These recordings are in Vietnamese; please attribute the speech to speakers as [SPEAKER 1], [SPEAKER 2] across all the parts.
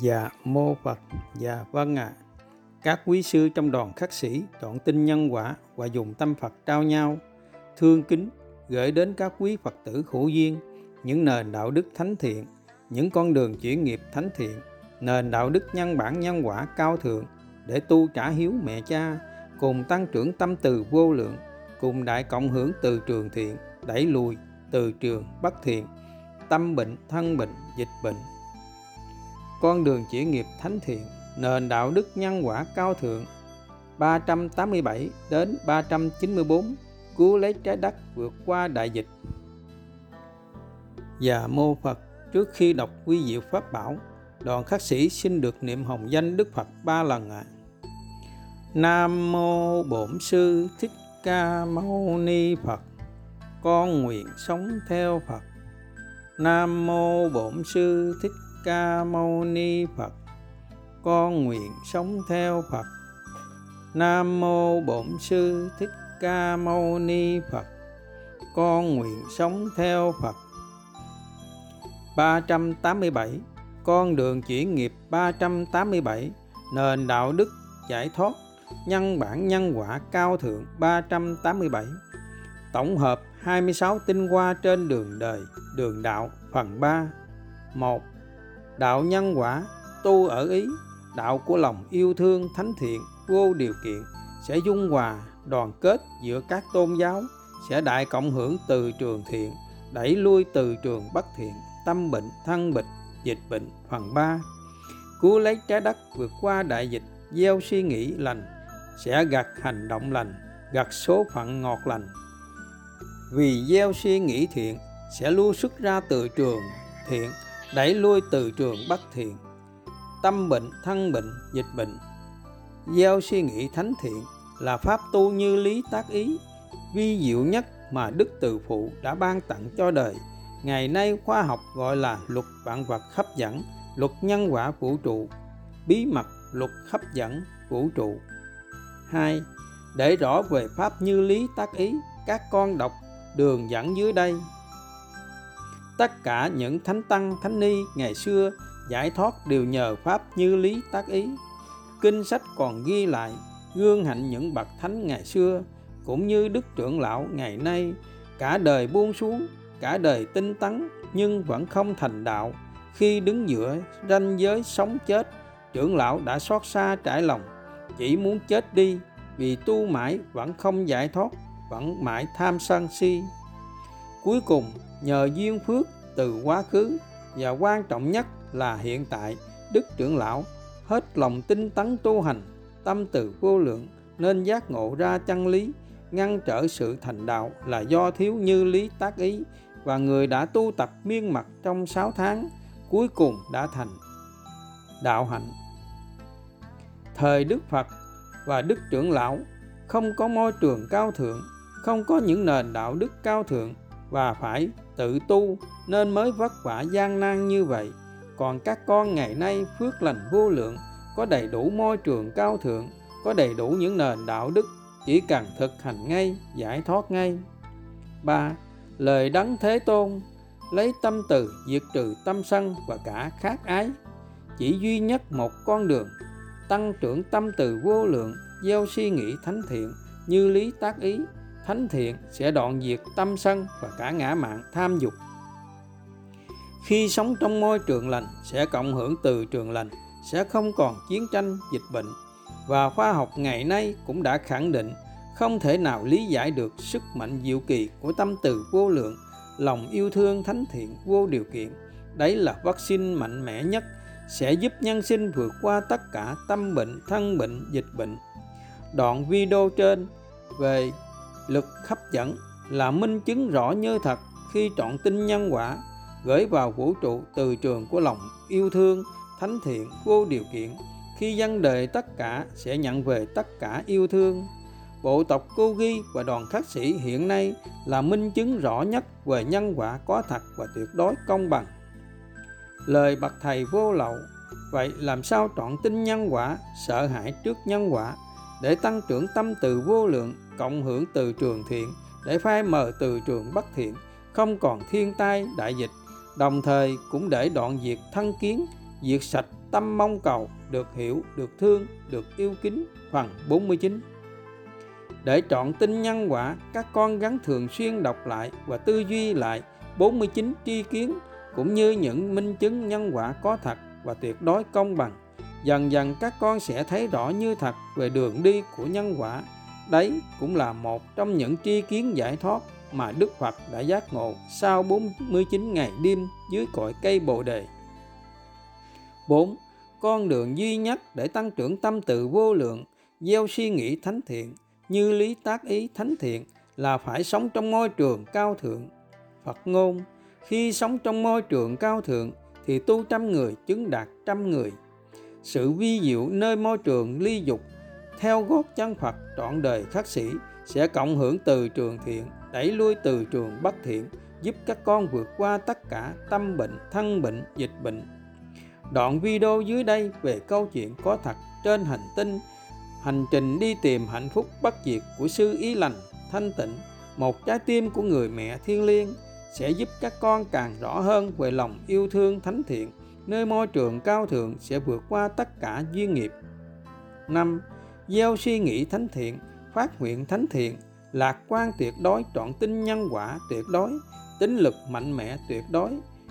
[SPEAKER 1] Dạ mô Phật, dạ vâng ạ. À. Các quý sư trong đoàn khắc sĩ chọn tin nhân quả và dùng tâm Phật trao nhau, thương kính gửi đến các quý Phật tử hữu duyên những nền đạo đức thánh thiện, những con đường chuyển nghiệp thánh thiện, nền đạo đức nhân bản nhân quả cao thượng để tu trả hiếu mẹ cha, cùng tăng trưởng tâm từ vô lượng, cùng đại cộng hưởng từ trường thiện, đẩy lùi từ trường bất thiện, tâm bệnh, thân bệnh, dịch bệnh, con đường chỉ nghiệp thánh thiện, nền đạo đức nhân quả cao thượng 387 đến 394 cứu lấy trái đất vượt qua đại dịch. Và mô Phật trước khi đọc quy diệu pháp bảo, đoàn khắc sĩ xin được niệm hồng danh Đức Phật ba lần ạ. À. Nam mô Bổn sư Thích Ca Mâu Ni Phật. Con nguyện sống theo Phật. Nam mô Bổn sư Thích Ca Mâu Ni Phật, con nguyện sống theo Phật. Nam mô Bổn sư Thích Ca Mâu Ni Phật, con nguyện sống theo Phật. 387 con đường chuyển nghiệp 387 nền đạo đức giải thoát, nhân bản nhân quả cao thượng 387 tổng hợp 26 tinh hoa trên đường đời, đường đạo, phần 3 1 đạo nhân quả, tu ở ý, đạo của lòng yêu thương, thánh thiện, vô điều kiện, sẽ dung hòa, đoàn kết giữa các tôn giáo, sẽ đại cộng hưởng từ trường thiện, đẩy lui từ trường bất thiện, tâm bệnh, thân bệnh, dịch bệnh, phần 3 cứu lấy trái đất vượt qua đại dịch, gieo suy nghĩ lành, sẽ gặt hành động lành, gặt số phận ngọt lành. Vì gieo suy nghĩ thiện, sẽ lưu xuất ra từ trường thiện đẩy lui từ trường bất thiện tâm bệnh thân bệnh dịch bệnh. Gieo suy nghĩ thánh thiện là pháp tu như lý tác ý vi diệu nhất mà đức từ phụ đã ban tặng cho đời. Ngày nay khoa học gọi là luật vạn vật hấp dẫn luật nhân quả vũ trụ. Bí mật luật hấp dẫn vũ trụ. 2. Để rõ về pháp như lý tác ý, các con đọc đường dẫn dưới đây tất cả những thánh tăng, thánh ni ngày xưa giải thoát đều nhờ pháp như lý tác ý. Kinh sách còn ghi lại gương hạnh những bậc thánh ngày xưa cũng như đức trưởng lão ngày nay. Cả đời buông xuống, cả đời tinh tấn nhưng vẫn không thành đạo. Khi đứng giữa ranh giới sống chết, trưởng lão đã xót xa trải lòng. Chỉ muốn chết đi vì tu mãi vẫn không giải thoát, vẫn mãi tham sân si. Cuối cùng nhờ duyên phước từ quá khứ, và quan trọng nhất là hiện tại, đức trưởng lão hết lòng tinh tấn tu hành, tâm từ vô lượng, nên giác ngộ ra chân lý, ngăn trở sự thành đạo là do thiếu như lý tác ý, và người đã tu tập miên mật trong 6 tháng, cuối cùng đã thành đạo hạnh. Thời đức phật và đức trưởng lão không có môi trường cao thượng, không có những nền đạo đức cao thượng và phải tự tu nên mới vất vả gian nan như vậy. Còn các con ngày nay phước lành vô lượng, có đầy đủ môi trường cao thượng, có đầy đủ những nền đạo đức, chỉ cần thực hành ngay, giải thoát ngay. Ba, lời đấng thế tôn, lấy tâm từ, diệt trừ tâm sân và cả khác ái. Chỉ duy nhất một con đường, tăng trưởng tâm từ vô lượng, gieo suy nghĩ thánh thiện như lý tác ý thánh thiện sẽ đoạn diệt tâm sân và cả ngã mạng tham dục. Khi sống trong môi trường lành sẽ cộng hưởng từ trường lành, sẽ không còn chiến tranh, dịch bệnh. Và khoa học ngày nay cũng đã khẳng định không thể nào lý giải được sức mạnh diệu kỳ của tâm từ vô lượng, lòng yêu thương thánh thiện vô điều kiện. Đấy là vaccine mạnh mẽ nhất, sẽ giúp nhân sinh vượt qua tất cả tâm bệnh, thân bệnh, dịch bệnh. Đoạn video trên về lực hấp dẫn là minh chứng rõ như thật khi chọn tin nhân quả, gửi vào vũ trụ từ trường của lòng yêu thương, thánh thiện, vô điều kiện. Khi dân đời tất cả sẽ nhận về tất cả yêu thương. Bộ tộc cô ghi và đoàn khắc sĩ hiện nay là minh chứng rõ nhất về nhân quả có thật và tuyệt đối công bằng. Lời bậc thầy vô lậu, vậy làm sao chọn tin nhân quả, sợ hãi trước nhân quả? Để tăng trưởng tâm từ vô lượng cộng hưởng từ trường thiện, để phai mờ từ trường bất thiện, không còn thiên tai, đại dịch. Đồng thời cũng để đoạn diệt thân kiến, diệt sạch tâm mong cầu, được hiểu, được thương, được yêu kính, phần 49 để chọn tin nhân quả, các con gắn thường xuyên đọc lại và tư duy lại 49 tri kiến, cũng như những minh chứng nhân quả có thật và tuyệt đối công bằng. Dần dần các con sẽ thấy rõ như thật về đường đi của nhân quả đấy cũng là một trong những tri kiến giải thoát mà Đức Phật đã giác ngộ sau 49 ngày đêm dưới cội cây Bồ đề. 4. Con đường duy nhất để tăng trưởng tâm từ vô lượng, gieo suy nghĩ thánh thiện, như lý tác ý thánh thiện là phải sống trong môi trường cao thượng. Phật ngôn, khi sống trong môi trường cao thượng thì tu trăm người chứng đạt trăm người. Sự vi diệu nơi môi trường ly dục theo gót chân Phật trọn đời khắc sĩ sẽ cộng hưởng từ trường thiện, đẩy lui từ trường bất thiện, giúp các con vượt qua tất cả tâm bệnh, thân bệnh, dịch bệnh. Đoạn video dưới đây về câu chuyện có thật trên hành tinh hành trình đi tìm hạnh phúc bất diệt của sư ý lành thanh tịnh một trái tim của người mẹ thiên liêng sẽ giúp các con càng rõ hơn về lòng yêu thương thánh thiện nơi môi trường cao thượng sẽ vượt qua tất cả duyên nghiệp 5. Gieo suy nghĩ thánh thiện, phát nguyện thánh thiện, lạc quan tuyệt đối, trọn tin nhân quả tuyệt đối, tính lực mạnh mẽ tuyệt đối,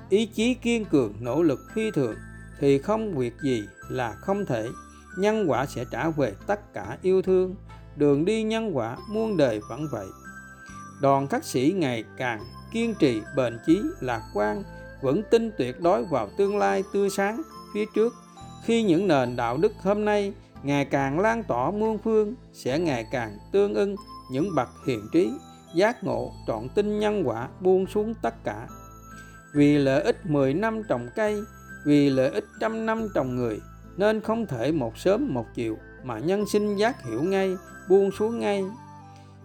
[SPEAKER 1] ý chí kiên cường, nỗ lực phi thường, thì không việc gì là không thể. Nhân quả sẽ trả về tất cả yêu thương. Đường đi nhân quả muôn đời vẫn vậy. Đoàn khắc sĩ ngày càng kiên trì bền chí lạc quan vẫn tin tuyệt đối vào tương lai tươi sáng phía trước. Khi những nền đạo đức hôm nay ngày càng lan tỏa muôn phương, sẽ ngày càng tương ưng những bậc hiền trí, giác ngộ trọn tin nhân quả buông xuống tất cả. Vì lợi ích 10 năm trồng cây, vì lợi ích trăm năm trồng người, nên không thể một sớm một chiều mà nhân sinh giác hiểu ngay, buông xuống ngay.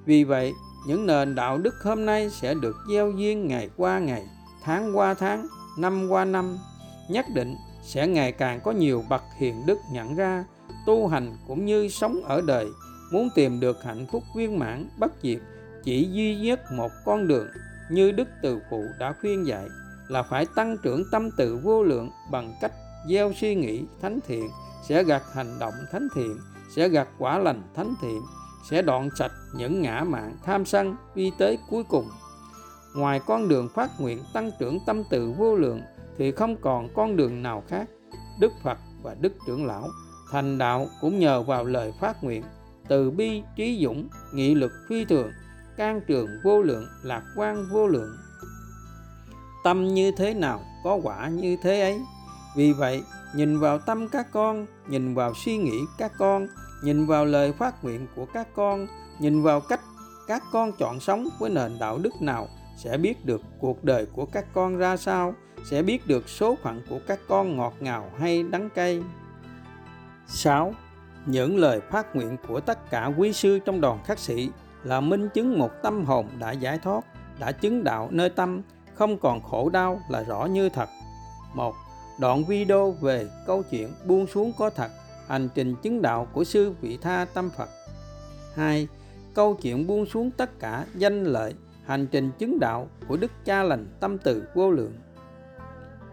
[SPEAKER 1] Vì vậy, những nền đạo đức hôm nay sẽ được gieo duyên ngày qua ngày, tháng qua tháng, năm qua năm. Nhất định sẽ ngày càng có nhiều bậc hiền đức nhận ra tu hành cũng như sống ở đời, muốn tìm được hạnh phúc viên mãn, bất diệt, chỉ duy nhất một con đường như đức từ phụ đã khuyên dạy là phải tăng trưởng tâm từ vô lượng bằng cách gieo suy nghĩ thánh thiện, sẽ gặt hành động thánh thiện, sẽ gặt quả lành thánh thiện, sẽ đoạn sạch những ngã mạn tham sân đi tới cuối cùng. Ngoài con đường phát nguyện tăng trưởng tâm từ vô lượng thì không còn con đường nào khác, đức phật và đức trưởng lão thành đạo cũng nhờ vào lời phát nguyện, từ bi, trí dũng, nghị lực phi thường, can trường vô lượng, lạc quan vô lượng. Tâm như thế nào, có quả như thế ấy. Vì vậy, nhìn vào tâm các con, nhìn vào suy nghĩ các con, nhìn vào lời phát nguyện của các con, nhìn vào cách các con chọn sống với nền đạo đức nào, sẽ biết được cuộc đời của các con ra sao, sẽ biết được số phận của các con ngọt ngào hay đắng cay. 6. Những lời phát nguyện của tất cả quý sư trong đoàn khắc sĩ là minh chứng một tâm hồn đã giải thoát, đã chứng đạo nơi tâm, không còn khổ đau là rõ như thật. Một Đoạn video về câu chuyện buông xuống có thật, hành trình chứng đạo của sư vị tha tâm Phật. 2. Câu chuyện buông xuống tất cả danh lợi, hành trình chứng đạo của Đức Cha lành tâm từ vô lượng.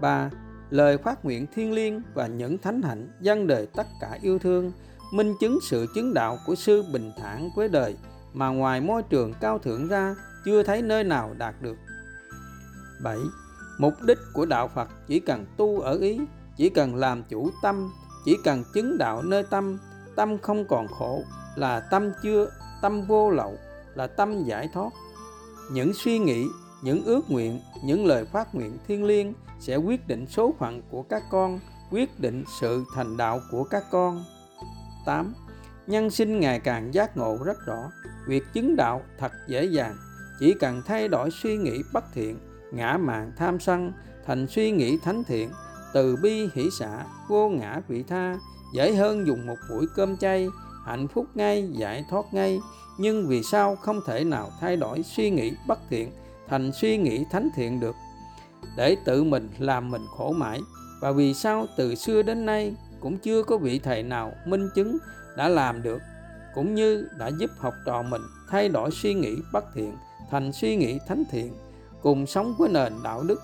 [SPEAKER 1] 3. Lời phát nguyện thiên liêng và những thánh hạnh dân đời tất cả yêu thương, minh chứng sự chứng đạo của sư bình thản với đời mà ngoài môi trường cao thượng ra chưa thấy nơi nào đạt được. 7 mục đích của đạo phật chỉ cần tu ở ý chỉ cần làm chủ tâm chỉ cần chứng đạo nơi tâm tâm không còn khổ là tâm chưa tâm vô lậu là tâm giải thoát những suy nghĩ những ước nguyện những lời phát nguyện thiêng liêng sẽ quyết định số phận của các con quyết định sự thành đạo của các con 8. Nhân sinh ngày càng giác ngộ rất rõ Việc chứng đạo thật dễ dàng Chỉ cần thay đổi suy nghĩ bất thiện ngã mạn tham sân thành suy nghĩ thánh thiện từ bi hỷ xã, vô ngã vị tha dễ hơn dùng một buổi cơm chay hạnh phúc ngay giải thoát ngay nhưng vì sao không thể nào thay đổi suy nghĩ bất thiện thành suy nghĩ thánh thiện được để tự mình làm mình khổ mãi. Và vì sao từ xưa đến nay cũng chưa có vị thầy nào minh chứng đã làm được, cũng như đã giúp học trò mình thay đổi suy nghĩ bất thiện thành suy nghĩ thánh thiện, cùng sống với nền đạo đức.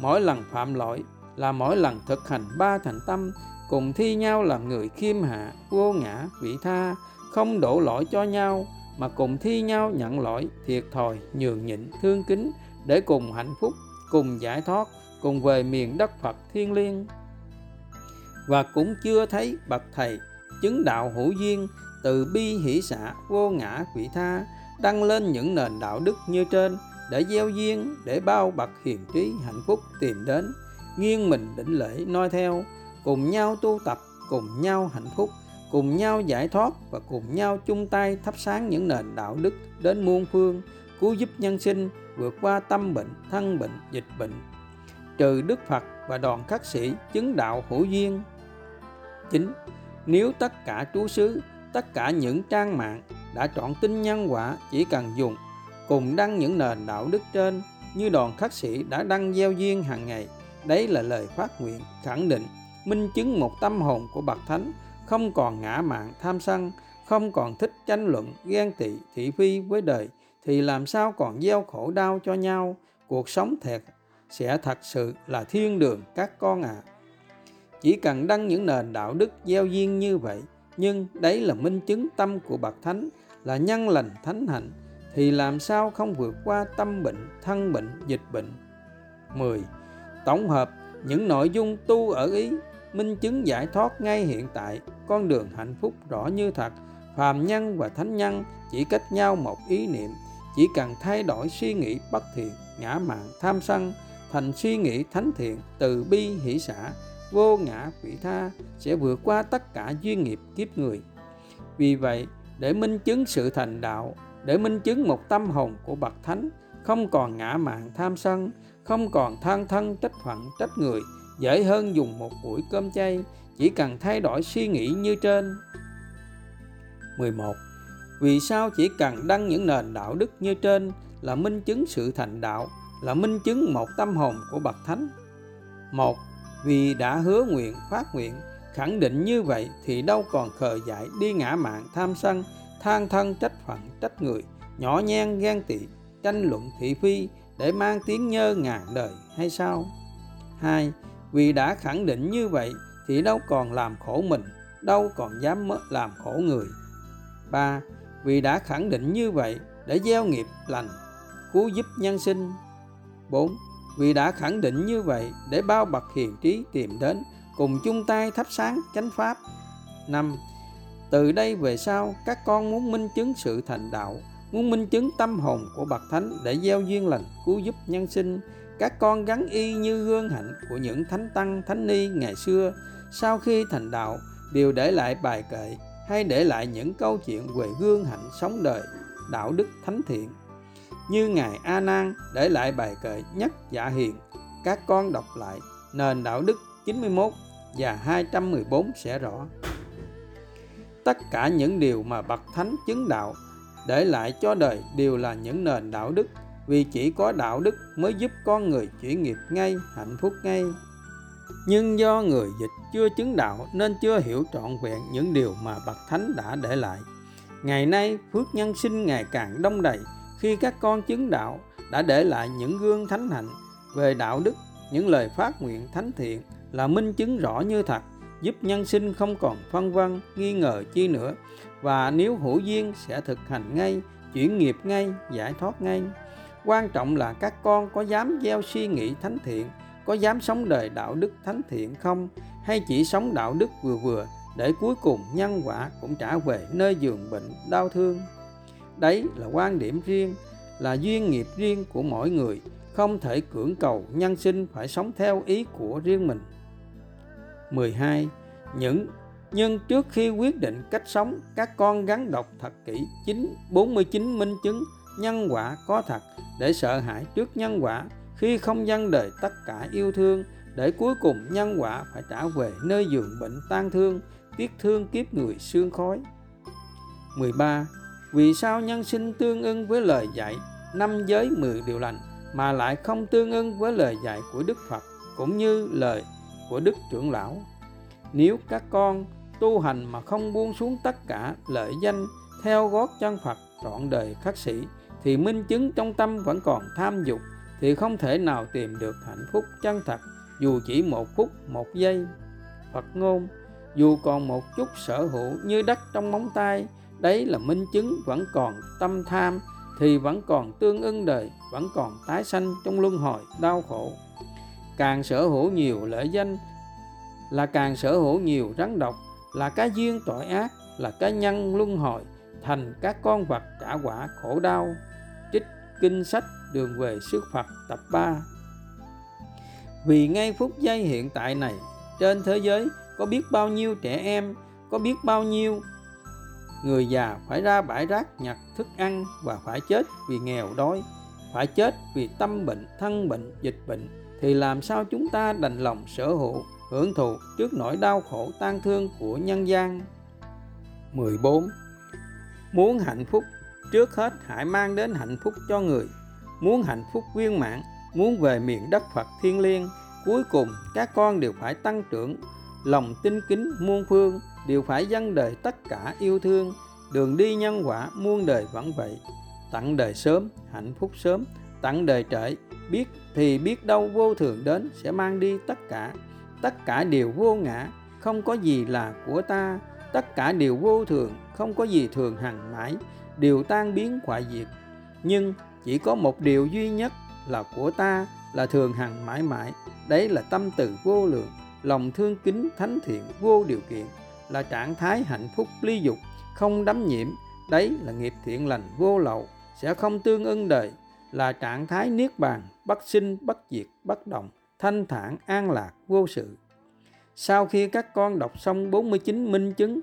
[SPEAKER 1] Mỗi lần phạm lỗi là mỗi lần thực hành ba thành tâm, cùng thi nhau làm người khiêm hạ, vô ngã, vị tha, không đổ lỗi cho nhau, mà cùng thi nhau nhận lỗi thiệt thòi, nhường nhịn, thương kính để cùng hạnh phúc cùng giải thoát, cùng về miền đất phật thiên liêng. Và cũng chưa thấy bậc thầy chứng đạo hữu duyên từ bi hỷ xả vô ngã vị tha đăng lên những nền đạo đức như trên để gieo duyên, để bao bậc hiền trí hạnh phúc tìm đến, nghiêng mình đỉnh lễ noi theo, cùng nhau tu tập, cùng nhau hạnh phúc, cùng nhau giải thoát và cùng nhau chung tay thắp sáng những nền đạo đức đến muôn phương, cứu giúp nhân sinh vượt qua tâm bệnh, thân bệnh, dịch bệnh. Trừ đức phật và đoàn khắc sĩ chứng đạo hữu duyên. Chính, nếu tất cả trú xứ, tất cả những trang mạng đã chọn tin nhân quả chỉ cần dùng, cùng đăng những nền đạo đức trên như đoàn khắc sĩ đã đăng gieo duyên hàng ngày, đấy là lời phát nguyện, khẳng định, minh chứng một tâm hồn của bậc thánh, không còn ngã mạn tham sân, không còn thích tranh luận, ghen tị, thị phi với đời thì làm sao còn gieo khổ đau cho nhau cuộc sống thiệt sẽ thật sự là thiên đường các con ạ à. chỉ cần đăng những nền đạo đức gieo duyên như vậy, nhưng đấy là minh chứng tâm của bậc thánh, là nhân lành thánh hạnh, thì làm sao không vượt qua tâm bệnh, thân bệnh, dịch bệnh 10. Tổng hợp những nội dung tu ở ý, minh chứng giải thoát ngay hiện tại, con đường hạnh phúc rõ như thật phàm nhân và thánh nhân chỉ cách nhau một ý niệm chỉ cần thay đổi suy nghĩ bất thiện, ngã mạn tham sân, thành suy nghĩ thánh thiện, từ bi hỷ xã, vô ngã vị tha, sẽ vượt qua tất cả duyên nghiệp kiếp người vì vậy, để minh chứng sự thành đạo, để minh chứng một tâm hồn của bậc thánh, không còn ngã mạn tham sân, không còn than thân trách phận trách người, dễ hơn dùng một buổi cơm chay, chỉ cần thay đổi suy nghĩ như trên 11. Vì sao chỉ cần đăng những nền đạo đức như trên là minh chứng sự thành đạo, là minh chứng một tâm hồn của bậc thánh? Một, vì đã hứa nguyện, phát nguyện, khẳng định như vậy thì đâu còn khờ dại đi ngã mạng tham sân, than thân trách phận trách người, nhỏ nhen ghen tị, tranh luận thị phi để mang tiếng nhơ ngàn đời hay sao? Hai, vì đã khẳng định như vậy thì đâu còn làm khổ mình, đâu còn dám làm khổ người. 3. Vì đã khẳng định như vậy để gieo nghiệp lành, cứu giúp nhân sinh. 4. Vì đã khẳng định như vậy để bao bậc hiền trí tìm đến cùng chung tay thắp sáng chánh pháp. 5. Từ đây về sau, các con muốn minh chứng sự thành đạo, muốn minh chứng tâm hồn của bậc thánh để gieo duyên lành, cứu giúp nhân sinh, các con gắn y như gương hạnh của những thánh tăng thánh ni ngày xưa sau khi thành đạo đều để lại bài kệ hay để lại những câu chuyện về gương hạnh sống đời, đạo đức thánh thiện. Như ngài a nan để lại bài kệ nhất dạ hiền, các con đọc lại, nền đạo đức 91 và 214 sẽ rõ. Tất cả những điều mà bậc thánh chứng đạo để lại cho đời đều là những nền đạo đức, vì chỉ có đạo đức mới giúp con người chuyển nghiệp ngay, hạnh phúc ngay nhưng do người dịch chưa chứng đạo nên chưa hiểu trọn vẹn những điều mà bậc thánh đã để lại. Ngày nay, phước nhân sinh ngày càng đông đầy khi các con chứng đạo đã để lại những gương thánh hạnh về đạo đức, những lời phát nguyện thánh thiện là minh chứng rõ như thật, giúp nhân sinh không còn phân vân, nghi ngờ chi nữa. Và nếu hữu duyên sẽ thực hành ngay, chuyển nghiệp ngay, giải thoát ngay. Quan trọng là các con có dám gieo suy nghĩ thánh thiện có dám sống đời đạo đức thánh thiện không? Hay chỉ sống đạo đức vừa vừa để cuối cùng nhân quả cũng trả về nơi giường bệnh đau thương? Đấy là quan điểm riêng là duyên nghiệp riêng của mỗi người không thể cưỡng cầu nhân sinh phải sống theo ý của riêng mình. 12. Những nhưng trước khi quyết định cách sống, các con gắn đọc thật kỹ 9 49 minh chứng nhân quả có thật để sợ hãi trước nhân quả khi không dâng đời tất cả yêu thương, để cuối cùng nhân quả phải trả về nơi giường bệnh tan thương, tiếc thương kiếp người xương khói 13. Vì sao nhân sinh tương ưng với lời dạy năm giới mười điều lành mà lại không tương ưng với lời dạy của Đức Phật cũng như lời của Đức trưởng lão? Nếu các con tu hành mà không buông xuống tất cả lợi danh theo gót chân Phật trọn đời khắc sĩ thì minh chứng trong tâm vẫn còn tham dục thì không thể nào tìm được hạnh phúc chân thật, dù chỉ một phút, một giây. Phật ngôn, dù còn một chút sở hữu như đất trong móng tay, đấy là minh chứng vẫn còn tâm tham, thì vẫn còn tương ưng đời, vẫn còn tái sanh trong luân hồi đau khổ. Càng sở hữu nhiều lợi danh là càng sở hữu nhiều rắn độc, là cái duyên tội ác, là cái nhân luân hồi, thành các con vật trả quả khổ đau kinh sách, đường về sức Phật tập 3 vì ngay phút giây hiện tại này, trên thế giới có biết bao nhiêu trẻ em, có biết bao nhiêu người già phải ra bãi rác nhặt thức ăn và phải chết vì nghèo đói, phải chết vì tâm bệnh, thân bệnh, dịch bệnh, thì làm sao chúng ta đành lòng sở hữu, hưởng thụ trước nỗi đau khổ tan thương của nhân gian? 14 muốn hạnh phúc trước hết, hãy mang đến hạnh phúc cho người. Muốn hạnh phúc viên mãn, muốn về miền đất Phật thiên liêng, cuối cùng các con đều phải tăng trưởng. Lòng tinh kính muôn phương đều phải dâng đời tất cả yêu thương. Đường đi nhân quả muôn đời vẫn vậy. Tặng đời sớm, hạnh phúc sớm. Tặng đời trễ, biết thì biết đâu vô thường đến sẽ mang đi tất cả. Tất cả đều vô ngã, không có gì là của ta. Tất cả đều vô thường, không có gì thường hằng mãi đều tan biến hoại diệt. Nhưng chỉ có một điều duy nhất là của ta là thường hằng mãi mãi, đấy là tâm từ vô lượng, lòng thương kính thánh thiện vô điều kiện, là trạng thái hạnh phúc ly dục, không đắm nhiễm, đấy là nghiệp thiện lành vô lậu, sẽ không tương ưng đời, là trạng thái niết bàn, bất sinh, bất diệt, bất động, thanh thản, an lạc, vô sự. Sau khi các con đọc xong 49 minh chứng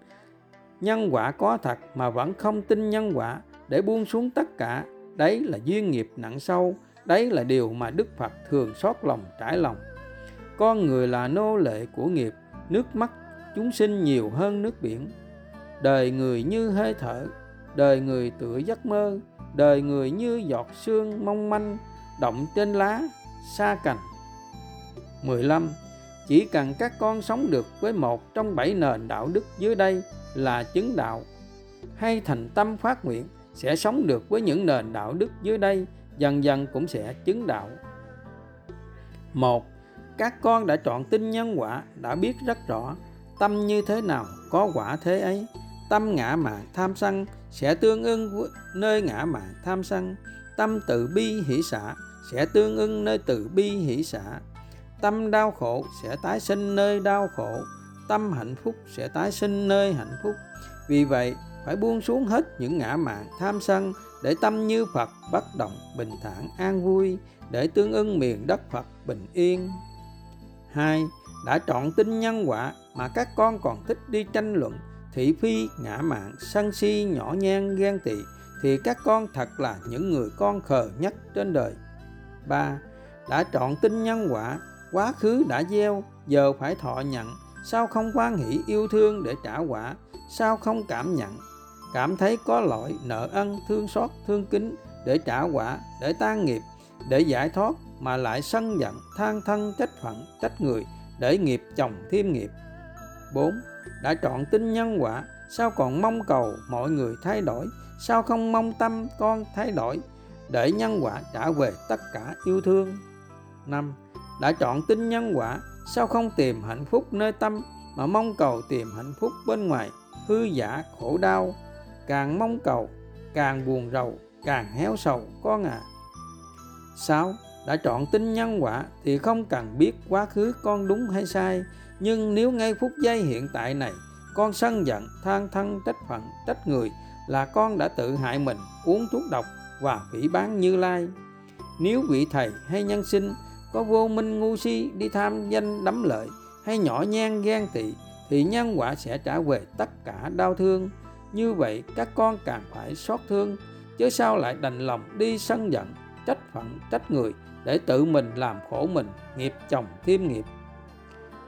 [SPEAKER 1] nhân quả có thật mà vẫn không tin nhân quả để buông xuống tất cả. Đấy là duyên nghiệp nặng sâu, đấy là điều mà đức phật thường xót lòng trải lòng. Con người là nô lệ của nghiệp, nước mắt chúng sinh nhiều hơn nước biển. Đời người như hơi thở, đời người tựa giấc mơ, đời người như giọt sương mong manh, động trên lá, xa cành. 15 chỉ cần các con sống được với một trong bảy nền đạo đức dưới đây là chứng đạo. Hay thành tâm phát nguyện, sẽ sống được với những nền đạo đức dưới đây, dần dần cũng sẽ chứng đạo. Một, các con đã chọn tin nhân quả, đã biết rất rõ, tâm như thế nào, có quả thế ấy. Tâm ngã mạn tham sân, sẽ tương ưng với nơi ngã mạn tham sân. Tâm từ bi hỷ xả, sẽ tương ưng nơi từ bi hỷ xả. Tâm đau khổ, sẽ tái sinh nơi đau khổ tâm hạnh phúc sẽ tái sinh nơi hạnh phúc vì vậy, phải buông xuống hết những ngã mạn tham sân để tâm như Phật bất động bình thản an vui, để tương ưng miền đất Phật bình yên hai, Đã chọn tin nhân quả mà các con còn thích đi tranh luận, thị phi, ngã mạn, sân si, nhỏ nhen, ghen tị, thì các con thật là những người con khờ nhất trên đời 3. Đã chọn tin nhân quả, quá khứ đã gieo, giờ phải thọ nhận sao không quan hỷ yêu thương để trả quả sao không cảm nhận cảm thấy có lỗi, nợ ân, thương xót, thương kính để trả quả, để tan nghiệp, để giải thoát mà lại sân giận, than thân, trách phận, trách người, để nghiệp chồng thêm nghiệp 4. Đã chọn tin nhân quả, sao còn mong cầu mọi người thay đổi sao không mong tâm con thay đổi để nhân quả trả về tất cả yêu thương 5. Đã chọn tin nhân quả sao không tìm hạnh phúc nơi tâm mà mong cầu tìm hạnh phúc bên ngoài? Hư giả khổ đau, càng mong cầu, càng buồn rầu, càng héo sầu con à 6 đã chọn tin nhân quả thì không cần biết quá khứ con đúng hay sai. Nhưng nếu ngay phút giây hiện tại này, con sân giận, than thân, trách phận, trách người là con đã tự hại mình, uống thuốc độc và phỉ bán như lai. Nếu vị thầy hay nhân sinh có vô minh ngu si đi tham danh đắm lợi, hay nhỏ nhen ghen tị, thì nhân quả sẽ trả về tất cả đau thương. Như vậy các con càng phải xót thương, chứ sao lại đành lòng đi sân giận, trách phận, trách người để tự mình làm khổ mình, nghiệp chồng thêm nghiệp.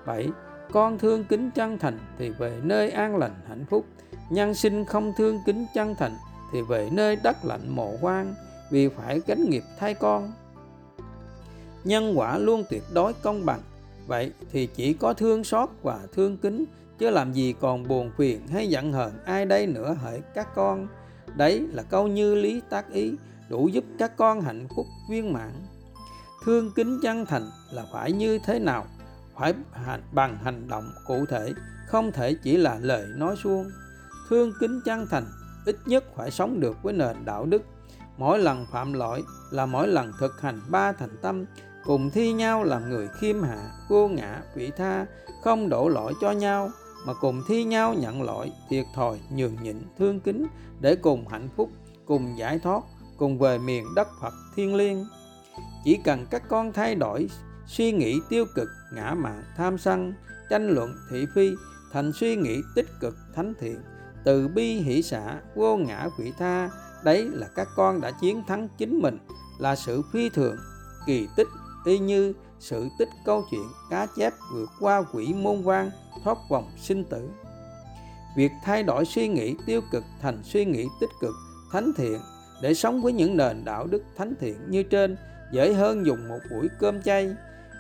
[SPEAKER 1] 7. Con thương kính chân thành thì về nơi an lành hạnh phúc. Nhân sinh không thương kính chân thành thì về nơi đất lạnh mộ hoang, Vì phải gánh nghiệp thay con. Nhân quả luôn tuyệt đối công bằng. Vậy thì chỉ có thương xót và thương kính Chứ làm gì còn buồn phiền hay giận hờn ai đây nữa hỡi các con? Đấy là câu như lý tác ý Đủ giúp các con hạnh phúc viên mãn. Thương kính chân thành là phải như thế nào? Phải hành, bằng hành động cụ thể không thể chỉ là lời nói suông. Thương kính chân thành ít nhất phải sống được với nền đạo đức. Mỗi lần phạm lỗi là mỗi lần thực hành ba thành tâm cùng thi nhau làm người khiêm hạ vô ngã vị tha không đổ lỗi cho nhau. Mà cùng thi nhau nhận lỗi thiệt thòi nhường nhịn thương kính để cùng hạnh phúc cùng giải thoát cùng về miền đất phật thiên liêng. Chỉ cần các con thay đổi suy nghĩ tiêu cực ngã mạn tham sân tranh luận thị phi thành suy nghĩ tích cực thánh thiện từ bi hỷ xã, vô ngã vị tha đấy là các con đã chiến thắng chính mình là sự phi thường kỳ tích y như sự tích câu chuyện cá chép vượt qua quỷ môn quan thoát vòng sinh tử. Việc thay đổi suy nghĩ tiêu cực thành suy nghĩ tích cực, thánh thiện, để sống với những nền đạo đức thánh thiện như trên, dễ hơn dùng một buổi cơm chay,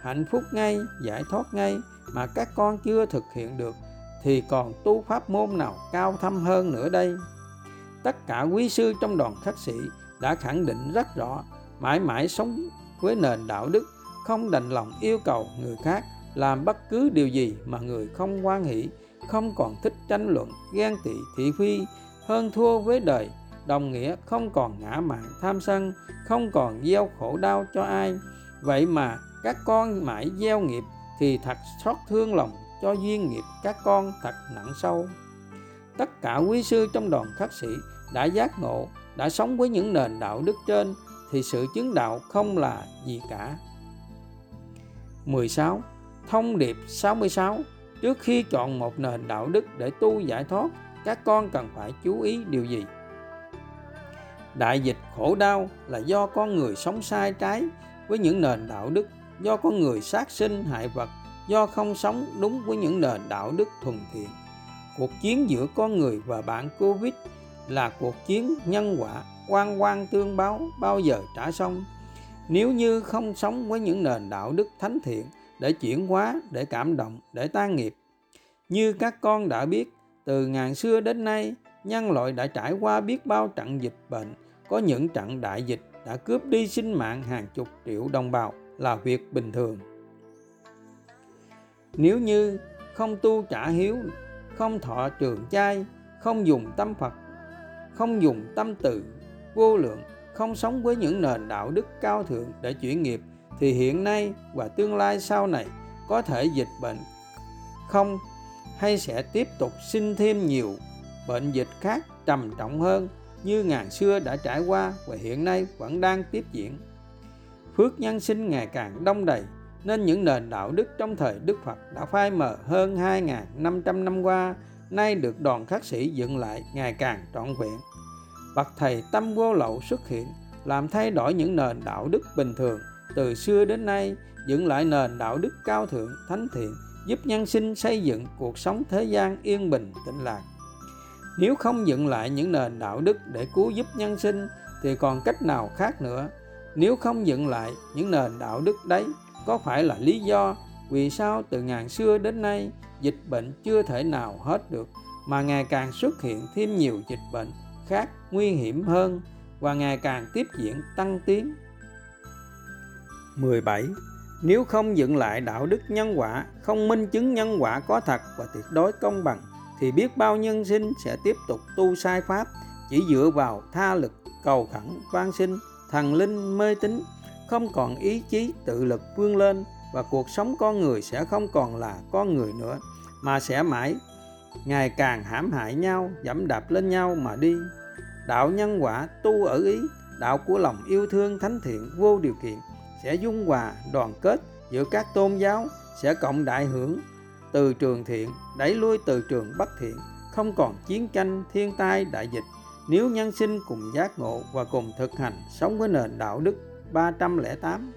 [SPEAKER 1] hạnh phúc ngay, giải thoát ngay, mà các con chưa thực hiện được, thì còn tu pháp môn nào cao thâm hơn nữa đây? Tất cả quý sư trong đoàn khắc sĩ đã khẳng định rất rõ, mãi mãi sống với nền đạo đức không đành lòng yêu cầu người khác làm bất cứ điều gì mà người không quan hỷ, không còn thích tranh luận, ghen tị, thị phi, hơn thua với đời, đồng nghĩa không còn ngã mạn tham sân, không còn gieo khổ đau cho ai. Vậy mà các con mãi gieo nghiệp thì thật xót thương lòng cho duyên nghiệp các con thật nặng sâu. Tất cả quý sư trong đoàn khắc sĩ đã giác ngộ, đã sống với những nền đạo đức trên thì sự chứng đạo không là gì cả. 16. Thông điệp 66 Trước khi chọn một nền đạo đức để tu giải thoát, các con cần phải chú ý điều gì? Đại dịch khổ đau là do con người sống sai trái với những nền đạo đức, do con người sát sinh hại vật, do không sống đúng với những nền đạo đức thuần thiện. Cuộc chiến giữa con người và bạn Covid là cuộc chiến nhân quả, quan quan tương báo bao giờ trả xong nếu như không sống với những nền đạo đức thánh thiện để chuyển hóa, để cảm động, để tan nghiệp. Như các con đã biết, từ ngàn xưa đến nay, nhân loại đã trải qua biết bao trận dịch bệnh, có những trận đại dịch đã cướp đi sinh mạng hàng chục triệu đồng bào, là việc bình thường. Nếu như không tu trả hiếu, không thọ trường chay không dùng tâm phật, không dùng tâm từ vô lượng không sống với những nền đạo đức cao thượng để chuyển nghiệp, thì hiện nay và tương lai sau này có thể dịch bệnh không hay sẽ tiếp tục sinh thêm nhiều bệnh dịch khác trầm trọng hơn như ngàn xưa đã trải qua và hiện nay vẫn đang tiếp diễn. Phước nhân sinh ngày càng đông đầy, nên những nền đạo đức trong thời Đức Phật đã phai mờ hơn 2.500 năm qua, nay được đoàn khắc sĩ dựng lại ngày càng trọn vẹn bậc thầy tâm vô lậu xuất hiện, làm thay đổi những nền đạo đức bình thường. Từ xưa đến nay, dựng lại nền đạo đức cao thượng, thánh thiện, giúp nhân sinh xây dựng cuộc sống thế gian yên bình, tĩnh lạc nếu không dựng lại những nền đạo đức để cứu giúp nhân sinh, thì còn cách nào khác nữa? Nếu không dựng lại những nền đạo đức đấy, có phải là lý do vì sao từ ngàn xưa đến nay, dịch bệnh chưa thể nào hết được, mà ngày càng xuất hiện thêm nhiều dịch bệnh khác nguy hiểm hơn và ngày càng tiếp diễn tăng tiến. 17. Nếu không dựng lại đạo đức nhân quả, không minh chứng nhân quả có thật và tuyệt đối công bằng, thì biết bao nhân sinh sẽ tiếp tục tu sai pháp, chỉ dựa vào tha lực, cầu khẩn, van sinh, thần linh mê tín, không còn ý chí tự lực vươn lên và cuộc sống con người sẽ không còn là con người nữa, mà sẽ mãi ngày càng hãm hại nhau, dẫm đạp lên nhau mà đi. Đạo nhân quả tu ở ý đạo của lòng yêu thương thánh thiện vô điều kiện sẽ dung hòa đoàn kết giữa các tôn giáo sẽ cộng đại hưởng từ trường thiện đẩy lui từ trường bất thiện không còn chiến tranh thiên tai đại dịch. Nếu nhân sinh cùng giác ngộ và cùng thực hành sống với nền đạo đức 308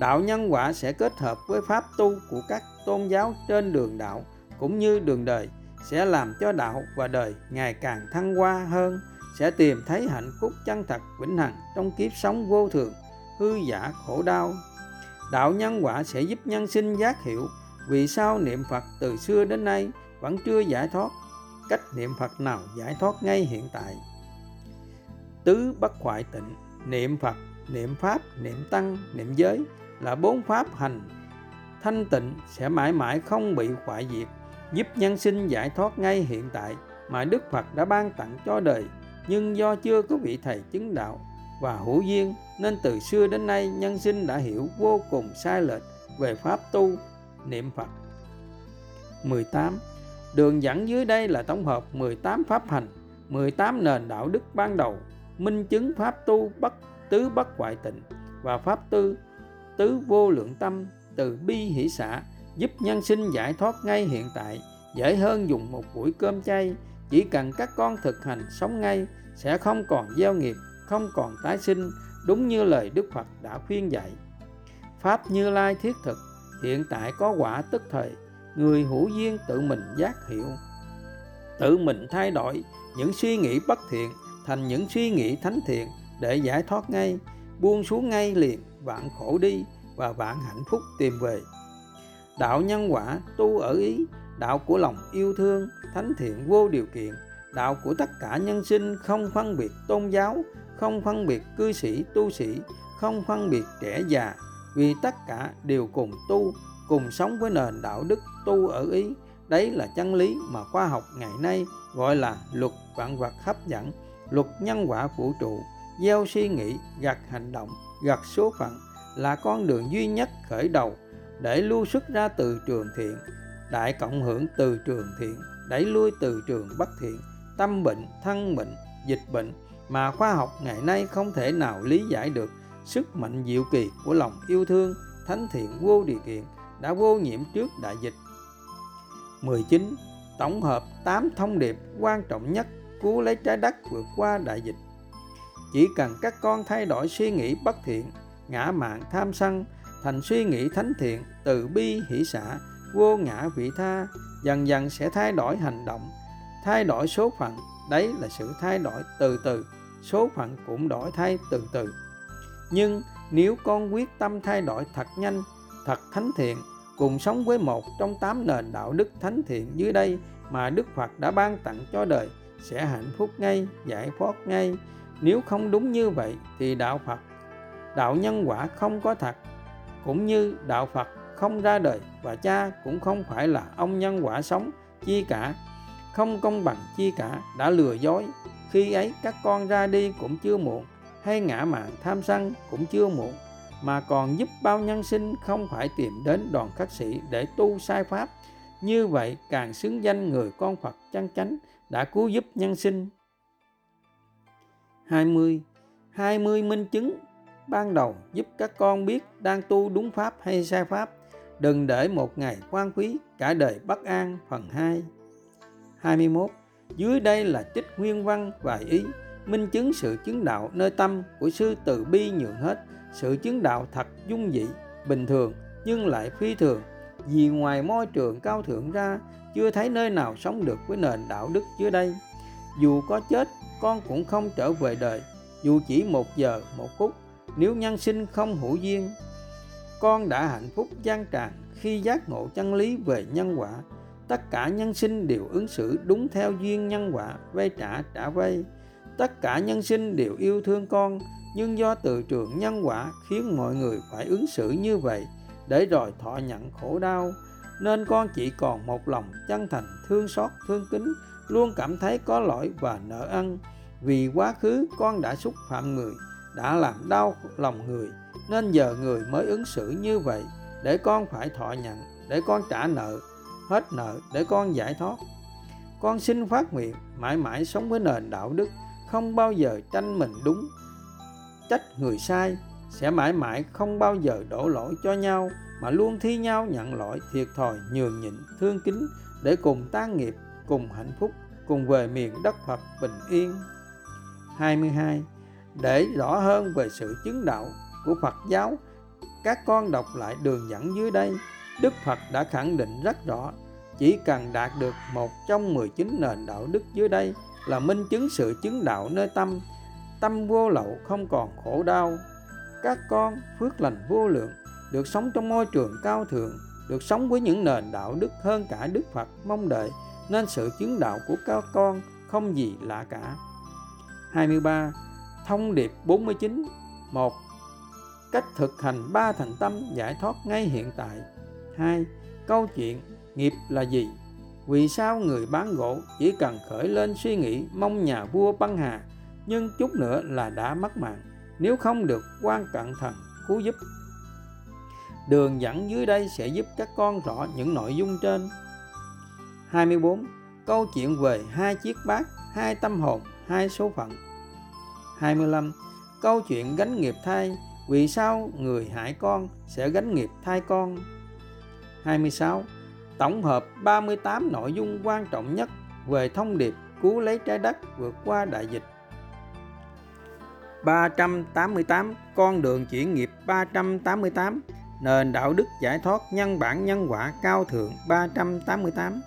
[SPEAKER 1] đạo nhân quả sẽ kết hợp với pháp tu của các tôn giáo trên đường đạo cũng như đường đời sẽ làm cho đạo và đời ngày càng thăng hoa hơn, sẽ tìm thấy hạnh phúc chân thật vĩnh hằng trong kiếp sống vô thường, hư giả khổ đau. Đạo nhân quả sẽ giúp nhân sinh giác hiểu vì sao niệm phật từ xưa đến nay vẫn chưa giải thoát? Cách niệm phật nào giải thoát ngay hiện tại? Tứ bất hoại tịnh, niệm phật, niệm pháp, niệm tăng, niệm giới là bốn pháp hành. Thanh tịnh sẽ mãi mãi không bị hoại diệt giúp nhân sinh giải thoát ngay hiện tại mà Đức Phật đã ban tặng cho đời, nhưng do chưa có vị thầy chứng đạo và hữu duyên nên từ xưa đến nay nhân sinh đã hiểu vô cùng sai lệch về pháp tu, niệm Phật. 18 Đường dẫn dưới đây là tổng hợp 18 pháp hành 18 nền đạo đức ban đầu, minh chứng pháp tu bất tứ bất hoại tịnh và pháp tư, tứ vô lượng tâm từ bi hỷ xã giúp nhân sinh giải thoát ngay hiện tại, dễ hơn dùng một buổi cơm chay. Chỉ cần các con thực hành sống ngay, sẽ không còn gieo nghiệp, không còn tái sinh, đúng như lời đức phật đã khuyên dạy. Pháp như lai thiết thực, hiện tại có quả tức thời, người hữu duyên tự mình giác hiểu. Tự mình thay đổi những suy nghĩ bất thiện thành những suy nghĩ thánh thiện để giải thoát ngay, buông xuống ngay liền, vạn khổ đi và vạn hạnh phúc tìm về đạo nhân quả tu ở ý, đạo của lòng yêu thương, thánh thiện vô điều kiện, đạo của tất cả nhân sinh không phân biệt tôn giáo, không phân biệt cư sĩ, tu sĩ, không phân biệt trẻ già, vì tất cả đều cùng tu, cùng sống với nền đạo đức tu ở ý. Đấy là chân lý mà khoa học ngày nay gọi là luật vạn vật hấp dẫn, luật nhân quả vũ trụ. Gieo suy nghĩ gặt hành động gặt số phận là con đường duy nhất khởi đầu để lưu xuất ra từ trường thiện đại cộng hưởng từ trường thiện đẩy lui từ trường bất thiện tâm bệnh thân bệnh dịch bệnh mà khoa học ngày nay không thể nào lý giải được sức mạnh diệu kỳ của lòng yêu thương thánh thiện vô điều kiện đã vô nhiễm trước đại dịch 19. Tổng hợp 8 thông điệp quan trọng nhất cứu lấy trái đất vượt qua đại dịch. Chỉ cần các con thay đổi suy nghĩ bất thiện, ngã mạng tham sân thành suy nghĩ thánh thiện, từ bi hỷ xã, vô ngã vị tha, dần dần sẽ thay đổi hành động, thay đổi số phận. Đấy là sự thay đổi từ từ, số phận cũng đổi thay từ từ. Nhưng nếu con quyết tâm thay đổi thật nhanh, thật thánh thiện, cùng sống với một trong tám nền đạo đức thánh thiện dưới đây mà Đức Phật đã ban tặng cho đời sẽ hạnh phúc ngay, giải thoát ngay. Nếu không đúng như vậy thì đạo Phật, đạo nhân quả không có thật, cũng như đạo Phật không ra đời và cha cũng không phải là ông nhân quả sống chi cả, không công bằng chi cả, đã lừa dối. Khi ấy các con ra đi cũng chưa muộn, hay ngã mạng tham sân cũng chưa muộn, mà còn giúp bao nhân sinh không phải tìm đến đoàn khắc sĩ để tu sai pháp. Như vậy càng xứng danh người con Phật chân chánh đã cứu giúp nhân sinh. 20. 20 minh chứng ban đầu giúp các con biết đang tu đúng pháp hay sai pháp. Đừng để một ngày quan quý cả đời bất an phần 2. 21. Dưới đây là trích nguyên văn vài ý, minh chứng sự chứng đạo nơi tâm của sư từ bi nhượng hết sự chứng đạo thật dung dị, bình thường, nhưng lại phi thường vì ngoài môi trường cao thượng ra, chưa thấy nơi nào sống được với nền đạo đức dưới đây dù có chết, con cũng không trở về đời dù chỉ một giờ, một phút nếu nhân sinh không hữu duyên, con đã hạnh phúc gian tràn khi giác ngộ chân lý về nhân quả, tất cả nhân sinh đều ứng xử đúng theo duyên nhân quả, vay trả trả vay. Tất cả nhân sinh đều yêu thương con, nhưng do từ trường nhân quả khiến mọi người phải ứng xử như vậy để rồi thọ nhận khổ đau. Nên con chỉ còn một lòng chân thành, thương xót, thương kính, luôn cảm thấy có lỗi và nợ ăn. Vì quá khứ, con đã xúc phạm người đã làm đau lòng người, nên giờ người mới ứng xử như vậy để con phải thọ nhận, để con trả nợ, hết nợ để con giải thoát. Con xin phát nguyện mãi mãi sống với nền đạo đức, không bao giờ tranh mình đúng. Trách người sai sẽ mãi mãi không bao giờ đổ lỗi cho nhau, mà luôn thi nhau nhận lỗi thiệt thòi, nhường nhịn, thương kính để cùng tan nghiệp, cùng hạnh phúc, cùng về miền đất Phật bình yên. 22 để rõ hơn về sự chứng đạo của Phật giáo. Các con đọc lại đường dẫn dưới đây, Đức Phật đã khẳng định rất rõ, chỉ cần đạt được một trong 19 nền đạo đức dưới đây là minh chứng sự chứng đạo nơi tâm. Tâm vô lậu không còn khổ đau. Các con phước lành vô lượng, được sống trong môi trường cao thượng, được sống với những nền đạo đức hơn cả Đức Phật mong đợi, nên sự chứng đạo của các con không gì lạ cả. 23 Thông điệp 49 1. Cách thực hành ba thành tâm giải thoát ngay hiện tại 2. Câu chuyện nghiệp là gì? Vì sao người bán gỗ chỉ cần khởi lên suy nghĩ mong nhà vua băng hà nhưng chút nữa là đã mất mạng nếu không được quan cận thần cứu giúp Đường dẫn dưới đây sẽ giúp các con rõ những nội dung trên 24. Câu chuyện về hai chiếc bát, hai tâm hồn, hai số phận 25. Câu chuyện gánh nghiệp thai, Vì sao người hại con sẽ gánh nghiệp thai con? 26. Tổng hợp 38 nội dung quan trọng nhất về thông điệp cứu lấy trái đất vượt qua đại dịch. 388 Con đường chuyển nghiệp 388 Nền đạo đức giải thoát nhân bản nhân quả cao thượng 388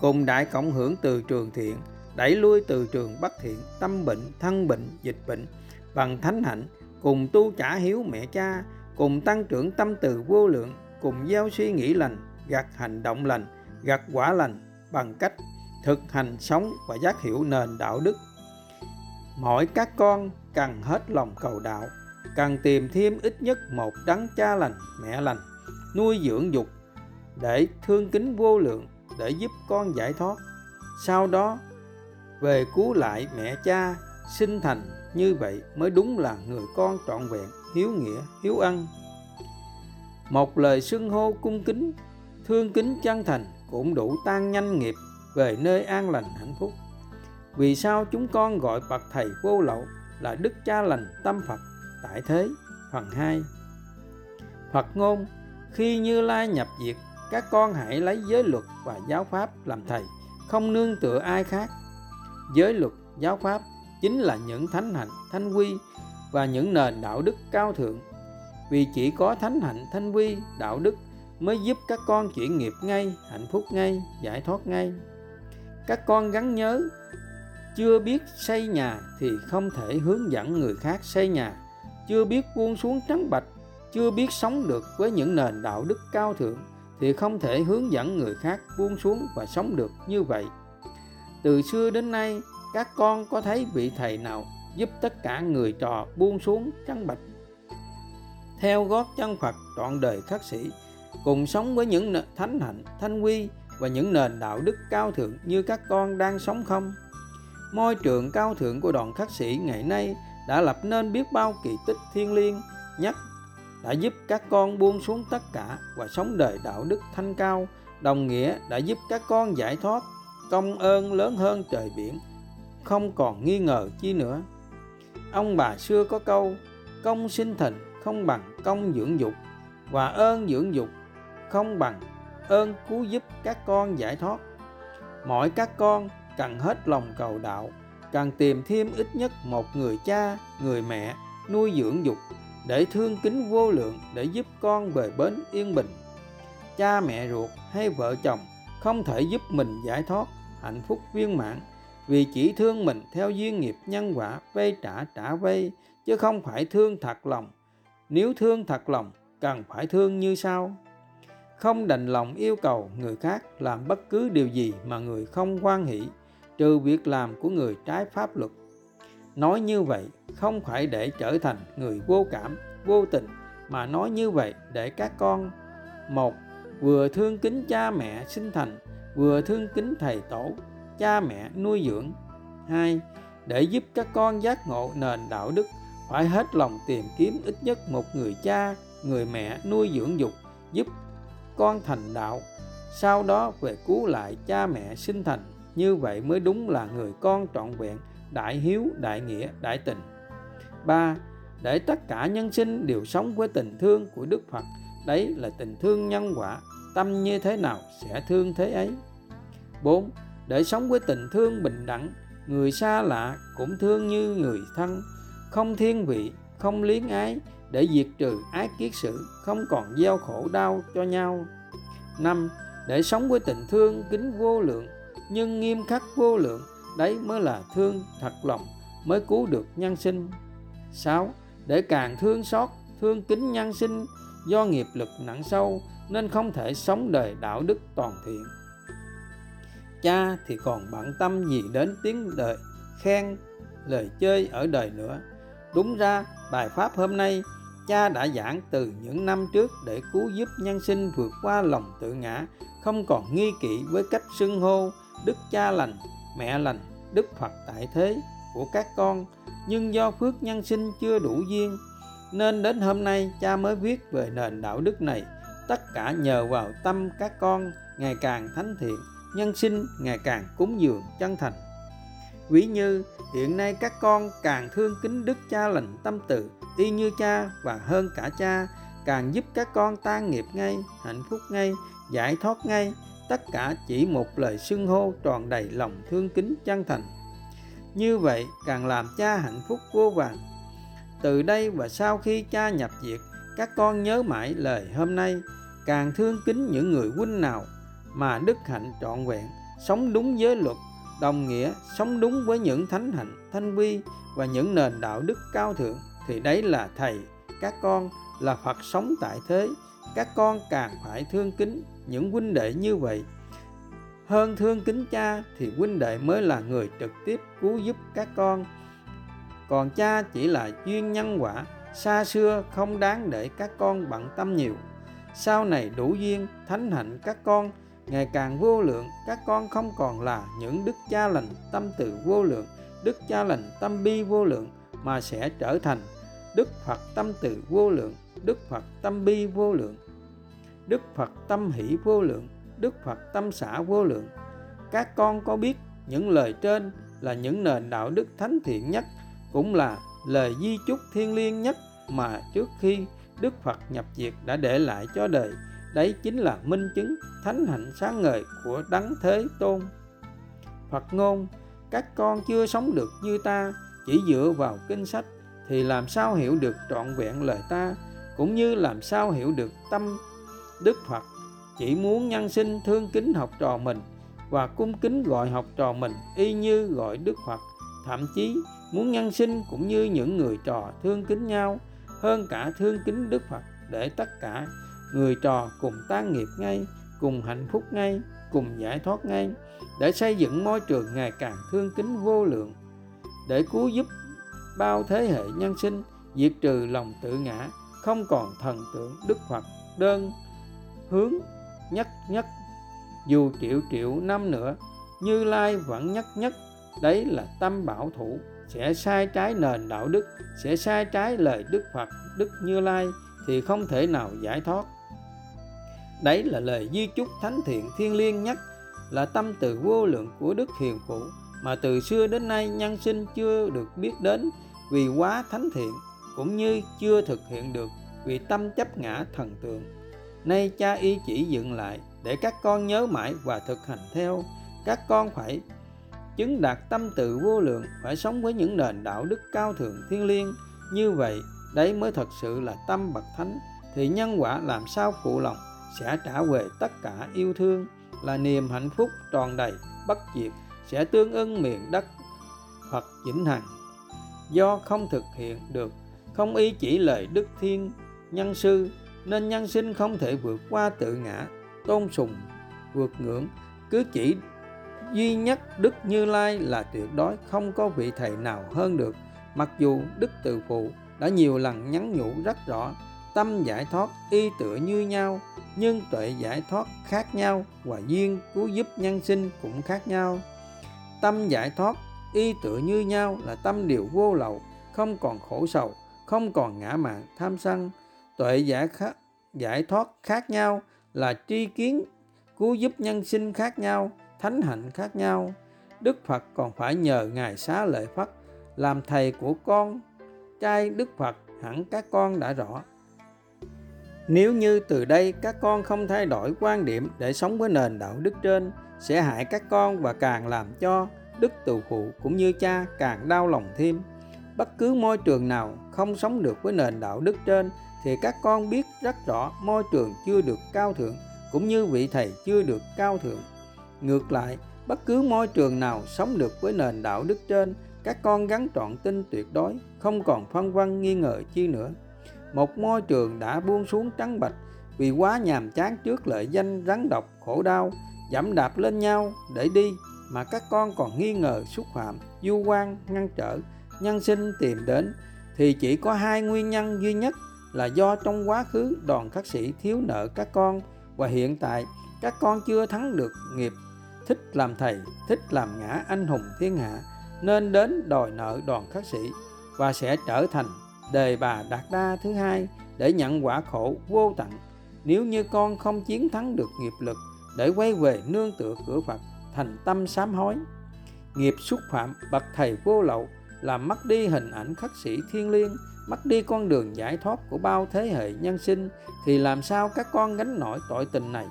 [SPEAKER 1] Cùng đại cộng hưởng từ trường thiện Đẩy lui từ trường bất thiện Tâm bệnh, thân bệnh, dịch bệnh Bằng thánh hạnh Cùng tu trả hiếu mẹ cha Cùng tăng trưởng tâm từ vô lượng Cùng gieo suy nghĩ lành Gặt hành động lành Gặt quả lành Bằng cách thực hành sống và giác hiểu nền đạo đức. Mỗi các con cần hết lòng cầu đạo cần tìm thêm ít nhất một đấng cha lành mẹ lành nuôi dưỡng dục để thương kính vô lượng để giúp con giải thoát. Sau đó về cứu lại mẹ cha, sinh thành như vậy mới đúng là người con trọn vẹn, hiếu nghĩa, hiếu ân một lời xưng hô cung kính, thương kính chân thành cũng đủ tan nhanh nghiệp về nơi an lành hạnh phúc. Vì sao chúng con gọi bậc thầy vô lậu là đức cha lành tâm Phật? Tại thế, phần 2 Phật ngôn, khi Như Lai nhập diệt, các con hãy lấy giới luật và giáo pháp làm thầy, không nương tựa ai khác giới luật, giáo pháp chính là những thánh hạnh thanh quy và những nền đạo đức cao thượng. Vì chỉ có thánh hạnh thanh quy, đạo đức mới giúp các con chuyển nghiệp ngay, hạnh phúc ngay, giải thoát ngay. Các con gắn nhớ, chưa biết xây nhà thì không thể hướng dẫn người khác xây nhà. Chưa biết buông xuống trắng bạch, chưa biết sống được với những nền đạo đức cao thượng thì không thể hướng dẫn người khác buông xuống và sống được như vậy từ xưa đến nay, các con có thấy vị thầy nào giúp tất cả người trò buông xuống trắng bạch? Theo gót chân Phật, trọn đời khắc sĩ, cùng sống với những thánh hạnh, thanh quy và những nền đạo đức cao thượng như các con đang sống không? Môi trường cao thượng của đoàn khắc sĩ ngày nay đã lập nên biết bao kỳ tích thiên liêng, nhất đã giúp các con buông xuống tất cả và sống đời đạo đức thanh cao, đồng nghĩa đã giúp các con giải thoát công ơn lớn hơn trời biển, không còn nghi ngờ chi nữa. Ông bà xưa có câu, công sinh thịnh không bằng công dưỡng dục, và ơn dưỡng dục không bằng ơn cứu giúp các con giải thoát. Mọi các con cần hết lòng cầu đạo, cần tìm thêm ít nhất một người cha, người mẹ nuôi dưỡng dục để thương kính vô lượng để giúp con về bến yên bình. Cha mẹ ruột hay vợ chồng không thể giúp mình giải thoát hạnh phúc viên mãn. Vì chỉ thương mình theo duyên nghiệp nhân quả vay trả trả vay chứ không phải thương thật lòng. Nếu thương thật lòng, cần phải thương như sau. Không đành lòng yêu cầu người khác làm bất cứ điều gì mà người không quan hỷ, trừ việc làm của người trái pháp luật. Nói như vậy, không phải để trở thành người vô cảm, vô tình, mà nói như vậy để các con, một, vừa thương kính cha mẹ sinh thành vừa thương kính thầy tổ, cha mẹ nuôi dưỡng. Hai, để giúp các con giác ngộ nền đạo đức, phải hết lòng tìm kiếm ít nhất một người cha, người mẹ nuôi dưỡng dục, giúp con thành đạo, sau đó về cứu lại cha mẹ sinh thành. Như vậy mới đúng là người con trọn vẹn, đại hiếu, đại nghĩa, đại tình ba, để tất cả nhân sinh đều sống với tình thương của đức phật, đấy là tình thương nhân quả tâm như thế nào sẽ thương thế ấy. Bốn để sống với tình thương bình đẳng người xa lạ cũng thương như người thân. Không thiên vị không liếng ái để diệt trừ ái kiết sự không còn gieo khổ đau cho nhau. Năm để sống với tình thương kính vô lượng nhưng nghiêm khắc vô lượng đấy mới là thương thật lòng mới cứu được nhân sinh. 6. Để càng thương xót, thương kính nhân sinh do nghiệp lực nặng sâu nên không thể sống đời đạo đức toàn thiện. Cha thì còn bận tâm gì đến tiếng đời, khen, lời chơi ở đời nữa. Đúng ra, bài pháp hôm nay, cha đã giảng từ những năm trước để cứu giúp nhân sinh vượt qua lòng tự ngã, không còn nghi kỵ với cách xưng hô đức cha lành, mẹ lành, đức phật tại thế của các con nhưng do phước nhân sinh chưa đủ duyên, nên đến hôm nay cha mới viết về nền đạo đức này tất cả nhờ vào tâm các con, ngày càng thánh thiện, nhân sinh ngày càng cúng dường chân thành. Ví như, hiện nay các con càng thương kính đức cha lành tâm từ y như cha và hơn cả cha, càng giúp các con tan nghiệp ngay, hạnh phúc ngay, giải thoát ngay. Tất cả chỉ một lời xưng hô tròn đầy lòng thương kính chân thành. Như vậy càng làm cha hạnh phúc vô vàng từ đây và sau khi cha nhập diệt, các con nhớ mãi lời hôm nay càng thương kính những người huynh nào mà đức hạnh trọn vẹn, sống đúng giới luật, đồng nghĩa sống đúng với những thánh hạnh, thanh vi và những nền đạo đức cao thượng, thì đấy là thầy, các con là phật sống tại thế. Các con càng phải thương kính những huynh đệ như vậy. Hơn thương kính cha thì huynh đệ mới là người trực tiếp cứu giúp các con. Còn cha chỉ là duyên nhân quả, xa xưa không đáng để các con bận tâm nhiều sau này đủ duyên, thánh hạnh các con, ngày càng vô lượng, các con không còn là những đức cha lành tâm từ vô lượng, đức cha lành tâm bi vô lượng, mà sẽ trở thành đức phật tâm từ vô lượng, đức phật tâm bi vô lượng, đức phật tâm hỷ vô lượng, đức phật tâm xã vô lượng. Các con có biết những lời trên là những nền đạo đức thánh thiện nhất, cũng là lời di chúc thiêng liêng nhất mà trước khi Đức Phật nhập diệt đã để lại cho đời. Đấy chính là minh chứng thánh hạnh sáng ngời của Đấng Thế Tôn. Phật ngôn, các con chưa sống được như ta, chỉ dựa vào kinh sách thì làm sao hiểu được trọn vẹn lời ta, cũng như làm sao hiểu được tâm Đức Phật chỉ muốn nhân sinh thương kính học trò mình và cung kính gọi học trò mình y như gọi Đức Phật, thậm chí muốn nhân sinh cũng như những người trò thương kính nhau hơn cả thương kính Đức Phật để tất cả người trò cùng tan nghiệp ngay, cùng hạnh phúc ngay, cùng giải thoát ngay, để xây dựng môi trường ngày càng thương kính vô lượng, để cứu giúp bao thế hệ nhân sinh diệt trừ lòng tự ngã, không còn thần tượng Đức Phật đơn hướng nhất nhất. Dù triệu triệu năm nữa như lai vẫn nhất nhất đấy là tâm bảo thủ sẽ sai trái nền đạo đức, sẽ sai trái lời đức phật, đức như lai thì không thể nào giải thoát. Đấy là lời di chúc thánh thiện thiên liêng nhất, là tâm từ vô lượng của đức hiền phụ mà từ xưa đến nay nhân sinh chưa được biết đến vì quá thánh thiện cũng như chưa thực hiện được vì tâm chấp ngã thần tượng. Nay cha y chỉ dựng lại để các con nhớ mãi và thực hành theo, các con phải chứng đạt tâm tự vô lượng, phải sống với những nền đạo đức cao thượng thiên liêng. Như vậy, đấy mới thật sự là tâm bậc thánh. Thì nhân quả làm sao phụ lòng, sẽ trả về tất cả yêu thương. Là niềm hạnh phúc tròn đầy, bất diệt, sẽ tương ưng miền đất Phật vĩnh hằng. Do không thực hiện được, không ý chỉ lời đức thiên nhân sư, nên nhân sinh không thể vượt qua tự ngã, tôn sùng, vượt ngưỡng. Cứ chỉ duy nhất Đức Như Lai là tuyệt đối không có vị thầy nào hơn được. Mặc dù Đức Từ Phụ đã nhiều lần nhắn nhủ rất rõ, tâm giải thoát y tựa như nhau, nhưng tuệ giải thoát khác nhau và duyên cứu giúp nhân sinh cũng khác nhau. Tâm giải thoát y tựa như nhau là tâm điều vô lậu, không còn khổ sầu, không còn ngã mạn tham sân. Tuệ giải, khác, giải thoát khác nhau là tri kiến cứu giúp nhân sinh khác nhau thánh hạnh khác nhau. Đức phật còn phải nhờ ngài xá lợi phất làm thầy của con. Trai đức phật hẳn các con đã rõ. Nếu như từ đây các con không thay đổi quan điểm để sống với nền đạo đức trên, sẽ hại các con và càng làm cho đức từ phụ cũng như cha càng đau lòng thêm. Bất cứ môi trường nào không sống được với nền đạo đức trên thì các con biết rất rõ môi trường chưa được cao thượng cũng như vị thầy chưa được cao thượng. Ngược lại, bất cứ môi trường nào sống được với nền đạo đức trên, các con gắn trọn tin tuyệt đối, không còn phân vân nghi ngờ chi nữa. Một môi trường đã buông xuống trắng bạch vì quá nhàm chán trước lợi danh rắn độc khổ đau, dẫm đạp lên nhau để đi mà các con còn nghi ngờ xúc phạm, du quan, ngăn trở, nhân sinh tìm đến thì chỉ có hai nguyên nhân duy nhất là do trong quá khứ đoàn khắc sĩ thiếu nợ các con và hiện tại các con chưa thắng được nghiệp thích làm thầy, thích làm ngã anh hùng thiên hạ, nên đến đòi nợ đoàn khắc sĩ và sẽ trở thành đề bà đạt đa thứ hai để nhận quả khổ vô tận. Nếu như con không chiến thắng được nghiệp lực để quay về nương tựa cửa Phật thành tâm sám hối, nghiệp xúc phạm bậc thầy vô lậu làm mất đi hình ảnh khắc sĩ thiên liêng, mất đi con đường giải thoát của bao thế hệ nhân sinh, thì làm sao các con gánh nổi tội tình này?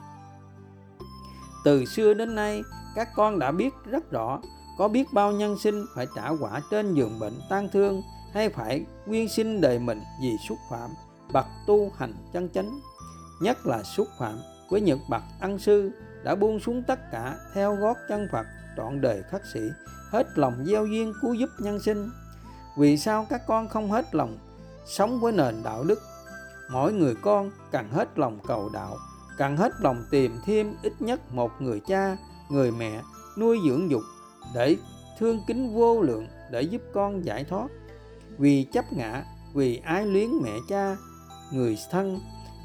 [SPEAKER 1] Từ xưa đến nay, các con đã biết rất rõ có biết bao nhân sinh phải trả quả trên giường bệnh tan thương hay phải nguyên sinh đời mình vì xúc phạm, bậc tu hành chân chánh. Nhất là xúc phạm với những bậc ân sư đã buông xuống tất cả theo gót chân Phật trọn đời khắc sĩ hết lòng gieo duyên cứu giúp nhân sinh. Vì sao các con không hết lòng sống với nền đạo đức? Mỗi người con cần hết lòng cầu đạo cần hết lòng tìm thêm ít nhất một người cha, người mẹ nuôi dưỡng dục để thương kính vô lượng để giúp con giải thoát. Vì chấp ngã, vì ái luyến mẹ cha, người thân,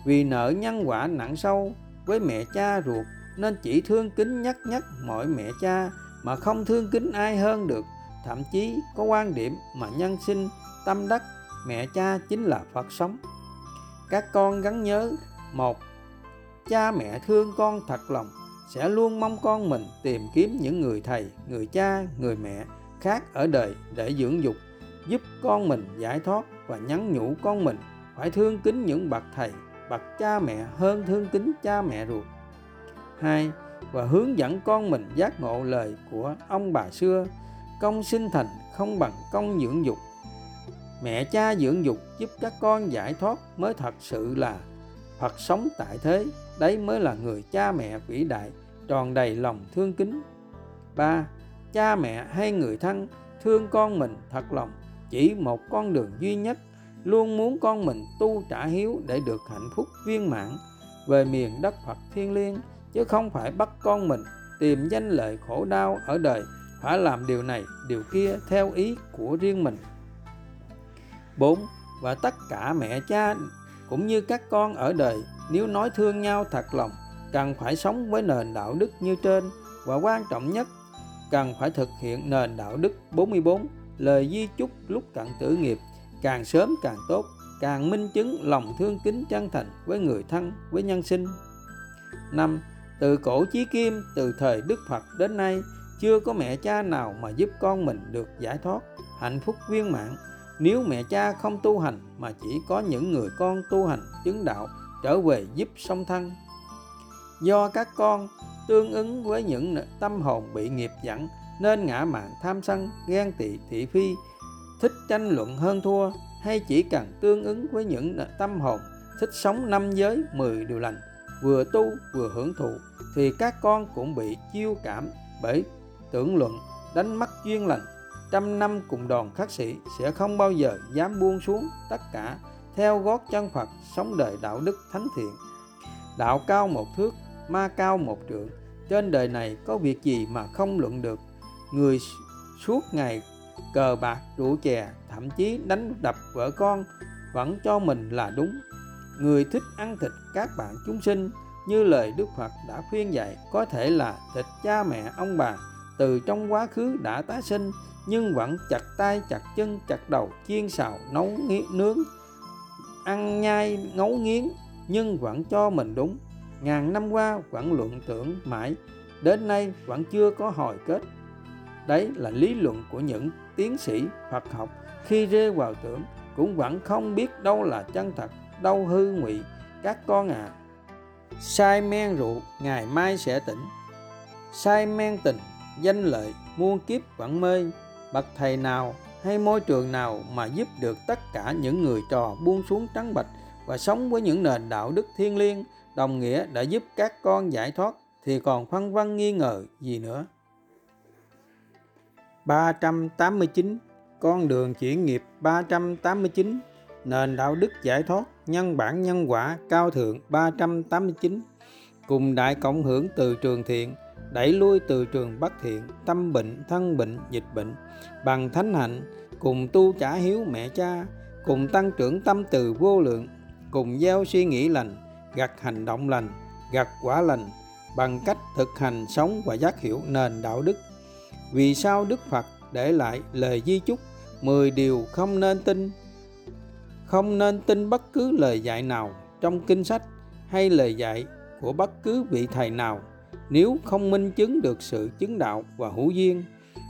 [SPEAKER 1] vì nợ nhân quả nặng sâu với mẹ cha ruột, nên chỉ thương kính nhắc nhắc mọi mẹ cha mà không thương kính ai hơn được. Thậm chí có quan điểm mà nhân sinh tâm đắc mẹ cha chính là phật sống. Các con gắn nhớ một cha mẹ thương con thật lòng, sẽ luôn mong con mình tìm kiếm những người thầy, người cha, người mẹ khác ở đời để dưỡng dục, giúp con mình giải thoát và nhắn nhủ con mình phải thương kính những bậc thầy, bậc cha mẹ hơn thương kính cha mẹ ruột. Hai, và hướng dẫn con mình giác ngộ lời của ông bà xưa, công sinh thành không bằng công dưỡng dục. Mẹ cha dưỡng dục giúp các con giải thoát mới thật sự là Phật sống tại thế đấy mới là người cha mẹ vĩ đại, tròn đầy lòng thương kính ba, cha mẹ hay người thân thương con mình thật lòng, chỉ một con đường duy nhất, luôn muốn con mình tu trả hiếu để được hạnh phúc viên mãn, về miền đất Phật thiên liêng, chứ không phải bắt con mình tìm danh lợi khổ đau ở đời phải làm điều này, điều kia theo ý của riêng mình 4. Và tất cả mẹ cha cũng như các con ở đời nếu nói thương nhau thật lòng, cần phải sống với nền đạo đức như trên. Và quan trọng nhất, cần phải thực hiện nền đạo đức 44 lời di chúc lúc cận tử nghiệp, càng sớm càng tốt, càng minh chứng lòng thương kính chân thành với người thân, với nhân sinh. Năm, từ cổ chí kim, từ thời đức phật đến nay, chưa có mẹ cha nào mà giúp con mình được giải thoát hạnh phúc viên mãn. Nếu mẹ cha không tu hành mà chỉ có những người con tu hành chứng đạo trở về giúp song thân do các con tương ứng với những tâm hồn bị nghiệp dẫn nên ngã mạn tham sân, ghen tị thị phi, thích tranh luận hơn thua, hay chỉ cần tương ứng với những tâm hồn thích sống năm giới mười điều lành, vừa tu vừa hưởng thụ, thì các con cũng bị chiêu cảm bởi tưởng luận, đánh mất duyên lành. Trăm năm cùng đoàn khắc sĩ sẽ không bao giờ dám buông xuống tất cả theo gót chân Phật sống đời đạo đức thánh thiện. Đạo cao một thước ma cao một trượng trên đời này có việc gì mà không luận được? Người suốt ngày cờ bạc rượu chè thậm chí đánh đập vợ con vẫn cho mình là đúng. Người thích ăn thịt các bạn chúng sinh như lời Đức Phật đã khuyên dạy có thể là thịt cha mẹ ông bà từ trong quá khứ đã tái sinh nhưng vẫn chặt tay chặt chân chặt đầu chiên xào nấu nghiến, nướng ăn nhai, ngấu nghiến, nhưng vẫn cho mình đúng. Ngàn năm qua vẫn luận tưởng mãi, đến nay vẫn chưa có hồi kết. Đấy là lý luận của những tiến sĩ Phật học. Khi rơi vào tưởng, cũng vẫn không biết đâu là chân thật, đâu hư ngụy, các con à sai men rượu, ngày mai sẽ tỉnh. Sai men tình, danh lợi, muôn kiếp vẫn mê. Bậc thầy nào hay môi trường nào mà giúp được tất cả những người trò buông xuống trắng bạch và sống với những nền đạo đức thiên liêng, đồng nghĩa đã giúp các con giải thoát thì còn phân vân nghi ngờ gì nữa? 389 con đường chuyển nghiệp 389 nền đạo đức giải thoát, nhân bản nhân quả, cao thượng 389 cùng đại cộng hưởng từ trường thiện đẩy lui từ trường bất thiện, tâm bệnh, thân bệnh, dịch bệnh. Bằng thánh hạnh, cùng tu trả hiếu mẹ cha, cùng tăng trưởng tâm từ vô lượng, cùng gieo suy nghĩ lành, gặt hành động lành, gặt quả lành, bằng cách thực hành sống và giác hiểu nền đạo đức. Vì sao đức phật để lại lời di chúc 10 điều không nên tin? Không nên tin bất cứ lời dạy nào trong kinh sách hay lời dạy của bất cứ vị thầy nào nếu không minh chứng được sự chứng đạo và hữu duyên,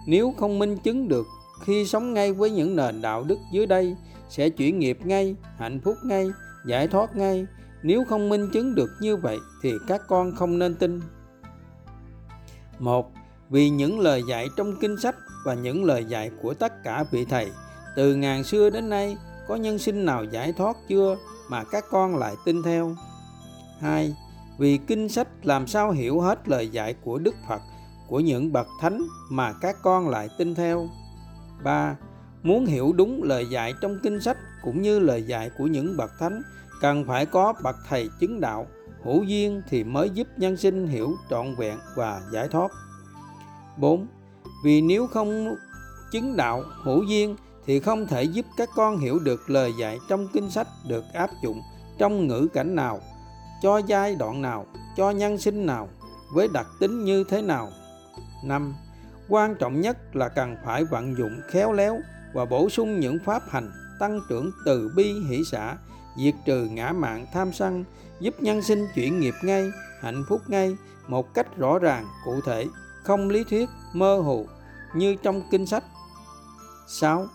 [SPEAKER 1] nếu không minh chứng được khi sống ngay với những nền đạo đức dưới đây, sẽ chuyển nghiệp ngay, hạnh phúc ngay, giải thoát ngay nếu không minh chứng được như vậy thì các con không nên tin một, vì những lời dạy trong kinh sách và những lời dạy của tất cả vị thầy, từ ngàn xưa đến nay, có nhân sinh nào giải thoát chưa mà các con lại tin theo 2. Vì kinh sách làm sao hiểu hết lời dạy của Đức Phật, của những bậc thánh mà các con lại tin theo. 3. Muốn hiểu đúng lời dạy trong kinh sách cũng như lời dạy của những bậc thánh, cần phải có bậc thầy chứng đạo, hữu duyên thì mới giúp nhân sinh hiểu trọn vẹn và giải thoát. 4. Vì nếu không chứng đạo hữu duyên thì không thể giúp các con hiểu được lời dạy trong kinh sách được áp dụng trong ngữ cảnh nào cho giai đoạn nào, cho nhân sinh nào, với đặc tính như thế nào năm, quan trọng nhất là cần phải vận dụng khéo léo và bổ sung những pháp hành tăng trưởng từ bi hỷ xã, diệt trừ ngã mạn tham sân, giúp nhân sinh chuyển nghiệp ngay, hạnh phúc ngay một cách rõ ràng, cụ thể, không lý thuyết, mơ hồ như trong kinh sách 6.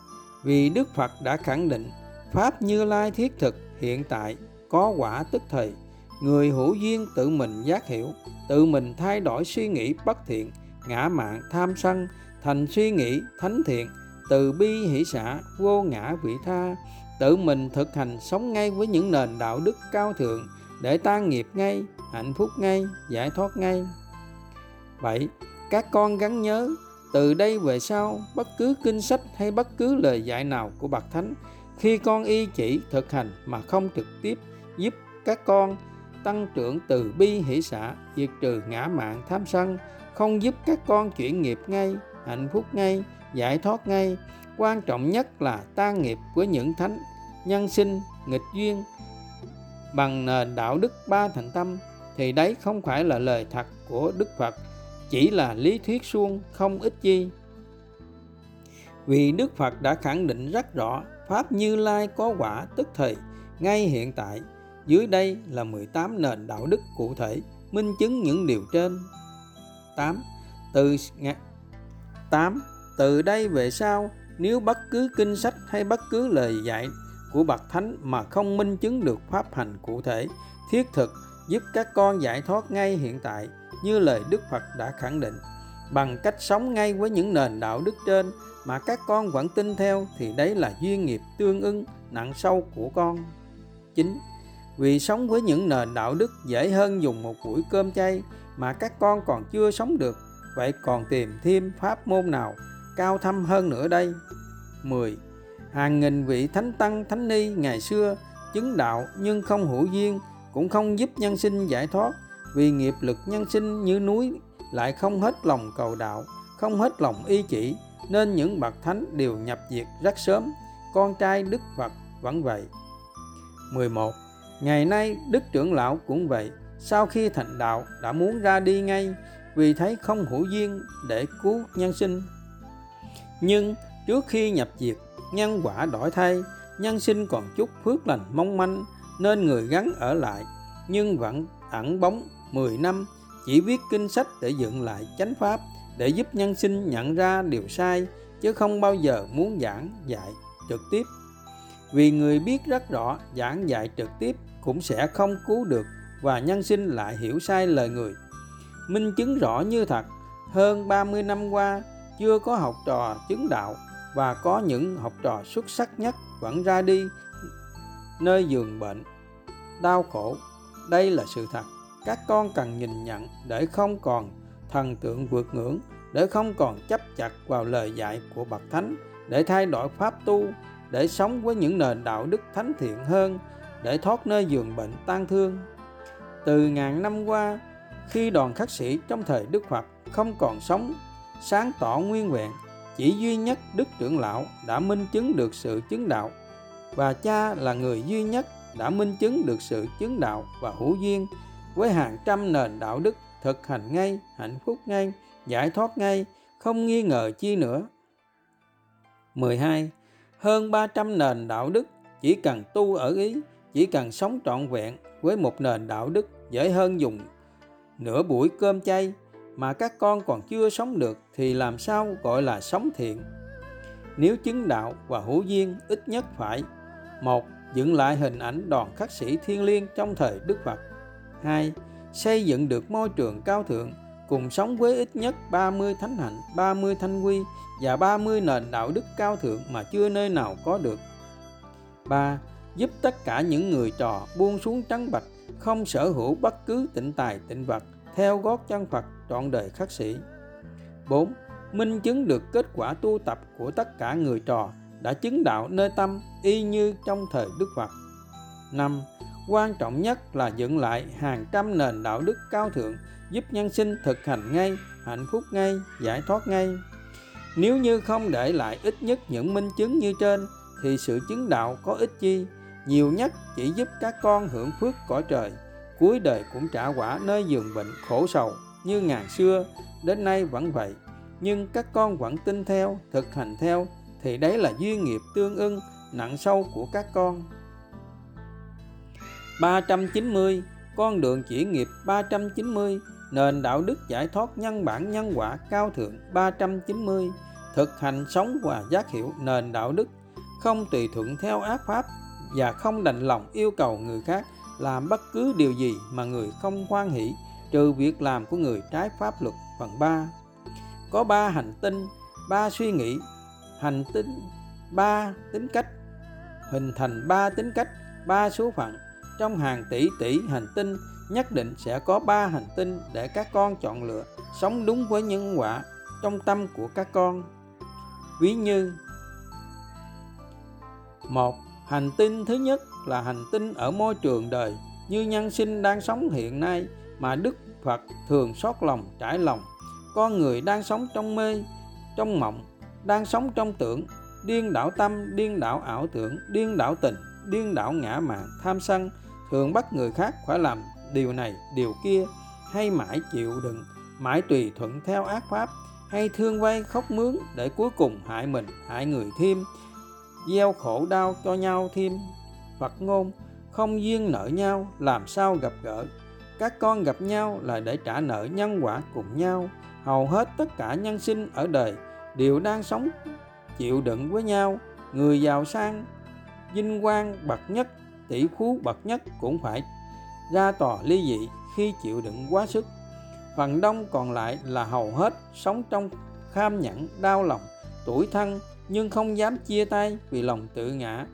[SPEAKER 1] Vì Đức Phật đã khẳng định Pháp Như Lai thiết thực hiện tại có quả tức thời người hữu duyên tự mình giác hiểu, tự mình thay đổi suy nghĩ bất thiện, ngã mạn tham sân, thành suy nghĩ thánh thiện, từ bi hỷ xã, vô ngã vị tha. Tự mình thực hành sống ngay với những nền đạo đức cao thượng, để tan nghiệp ngay, hạnh phúc ngay, giải thoát ngay. Vậy, các con gắn nhớ, từ đây về sau, bất cứ kinh sách hay bất cứ lời dạy nào của bậc thánh, khi con y chỉ thực hành mà không trực tiếp giúp các con tăng trưởng từ bi hỷ xã, diệt trừ ngã mạn tham sân, không giúp các con chuyển nghiệp ngay, hạnh phúc ngay, giải thoát ngay. Quan trọng nhất là tan nghiệp của những thánh nhân sinh, nghịch duyên bằng nền đạo đức ba thành tâm, thì đấy không phải là lời thật của đức phật, chỉ là lý thuyết suông, không ích chi. Vì đức phật đã khẳng định rất rõ, pháp như lai có quả tức thời ngay hiện tại dưới đây là 18 nền đạo đức cụ thể minh chứng những điều trên. 8. Từ 8. Từ đây về sau, nếu bất cứ kinh sách hay bất cứ lời dạy của bậc thánh mà không minh chứng được pháp hành cụ thể, thiết thực giúp các con giải thoát ngay hiện tại như lời Đức Phật đã khẳng định. Bằng cách sống ngay với những nền đạo đức trên mà các con vẫn tin theo thì đấy là duyên nghiệp tương ưng nặng sâu của con. 9 vì sống với những nền đạo đức dễ hơn dùng một buổi cơm chay mà các con còn chưa sống được, vậy còn tìm thêm pháp môn nào cao thâm hơn nữa đây 10. Hàng nghìn vị thánh tăng, thánh ni ngày xưa chứng đạo nhưng không hữu duyên, cũng không giúp nhân sinh giải thoát vì nghiệp lực nhân sinh như núi lại không hết lòng cầu đạo, không hết lòng y chỉ, nên những bậc thánh đều nhập diệt rất sớm, con trai, đức phật, vẫn vậy 11 Ngày nay Đức trưởng lão cũng vậy, sau khi thành đạo đã muốn ra đi ngay vì thấy không hữu duyên để cứu nhân sinh. Nhưng trước khi nhập diệt, nhân quả đổi thay, nhân sinh còn chút phước lành mong manh nên người gắn ở lại, nhưng vẫn ẩn bóng 10 năm chỉ viết kinh sách để dựng lại chánh pháp để giúp nhân sinh nhận ra điều sai chứ không bao giờ muốn giảng dạy trực tiếp. Vì người biết rất rõ giảng dạy trực tiếp cũng sẽ không cứu được và nhân sinh lại hiểu sai lời người. Minh chứng rõ như thật, hơn 30 năm qua chưa có học trò chứng đạo và có những học trò xuất sắc nhất vẫn ra đi nơi giường bệnh, đau khổ. Đây là sự thật. Các con cần nhìn nhận để không còn thần tượng vượt ngưỡng, để không còn chấp chặt vào lời dạy của bậc thánh, để thay đổi pháp tu, để sống với những nền đạo đức thánh thiện hơn để thoát nơi giường bệnh tan thương. Từ ngàn năm qua, khi đoàn khắc sĩ trong thời Đức Phật không còn sống, sáng tỏ nguyên vẹn, chỉ duy nhất Đức trưởng lão đã minh chứng được sự chứng đạo và cha là người duy nhất đã minh chứng được sự chứng đạo và hữu duyên với hàng trăm nền đạo đức thực hành ngay, hạnh phúc ngay, giải thoát ngay, không nghi ngờ chi nữa. 12. Hơn 300 nền đạo đức chỉ cần tu ở ý, chỉ cần sống trọn vẹn với một nền đạo đức dễ hơn dùng nửa buổi cơm chay mà các con còn chưa sống được thì làm sao gọi là sống thiện nếu chứng đạo và hữu duyên ít nhất phải một dựng lại hình ảnh đoàn khắc sĩ thiên liêng trong thời Đức Phật hai xây dựng được môi trường cao thượng cùng sống với ít nhất 30 thánh hạnh, 30 thanh quy và 30 nền đạo đức cao thượng mà chưa nơi nào có được. 3. Giúp tất cả những người trò buông xuống trắng bạch, không sở hữu bất cứ tịnh tài tịnh vật, theo gót chân Phật trọn đời khắc sĩ. 4. Minh chứng được kết quả tu tập của tất cả người trò đã chứng đạo nơi tâm y như trong thời Đức Phật. 5. Quan trọng nhất là dựng lại hàng trăm nền đạo đức cao thượng giúp nhân sinh thực hành ngay, hạnh phúc ngay, giải thoát ngay. Nếu như không để lại ít nhất những minh chứng như trên thì sự chứng đạo có ích chi, nhiều nhất chỉ giúp các con hưởng phước cõi trời, cuối đời cũng trả quả nơi giường bệnh khổ sầu như ngàn xưa, đến nay vẫn vậy. Nhưng các con vẫn tin theo, thực hành theo thì đấy là duyên nghiệp tương ưng nặng sâu của các con. 390 con đường chỉ nghiệp 390 nền đạo đức giải thoát nhân bản nhân quả cao thượng 390 thực hành sống và giác hiểu nền đạo đức không tùy thuận theo ác pháp và không đành lòng yêu cầu người khác làm bất cứ điều gì mà người không hoan hỷ, trừ việc làm của người trái pháp luật. Phần 3 có ba hành tinh, ba suy nghĩ, hành tinh, ba tính cách. Hình thành ba tính cách, ba số phận. Trong hàng tỷ tỷ hành tinh, nhất định sẽ có ba hành tinh để các con chọn lựa sống đúng với nhân quả trong tâm của các con. Ví như, một hành tinh thứ nhất là hành tinh ở môi trường đời. Như nhân sinh đang sống hiện nay mà đức phật thường xót lòng, trải lòng. Con người đang sống trong mê, trong mộng, đang sống trong tưởng. Điên đảo tâm, điên đảo ảo tưởng, điên đảo tình, điên đảo ngã mạn tham sân. Thường bắt người khác phải làm điều này, điều kia. Hay mãi chịu đựng, mãi tùy thuận theo ác pháp. Hay thương vay khóc mướn để cuối cùng hại mình, hại người thêm gieo khổ đau cho nhau thêm. Phật ngôn, không duyên nợ nhau, làm sao gặp gỡ? Các con gặp nhau là để trả nợ nhân quả cùng nhau, hầu hết tất cả nhân sinh ở đời đều đang sống chịu đựng với nhau. Người giàu sang, vinh quang bậc nhất, tỷ phú bậc nhất cũng phải ra tòa ly dị khi chịu đựng quá sức. Phần đông còn lại là hầu hết sống trong kham nhẫn, đau lòng tuổi thân nhưng không dám chia tay vì lòng tự ngã,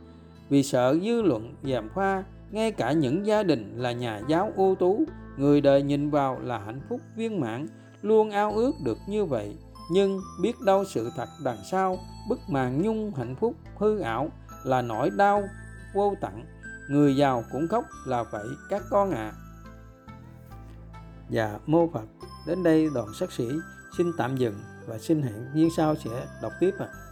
[SPEAKER 1] vì sợ dư luận gièm pha, ngay cả những gia đình là nhà giáo ưu tú, người đời nhìn vào là hạnh phúc viên mãn, luôn ao ước được như vậy nhưng biết đâu sự thật đằng sau, bức màn nhung hạnh phúc hư ảo là nỗi đau vô tận người giàu cũng khóc là vậy các con ạ à. và mô phật đến đây đoàn sắc sĩ xin tạm dừng và xin hẹn viên sau sẽ đọc tiếp ạ à.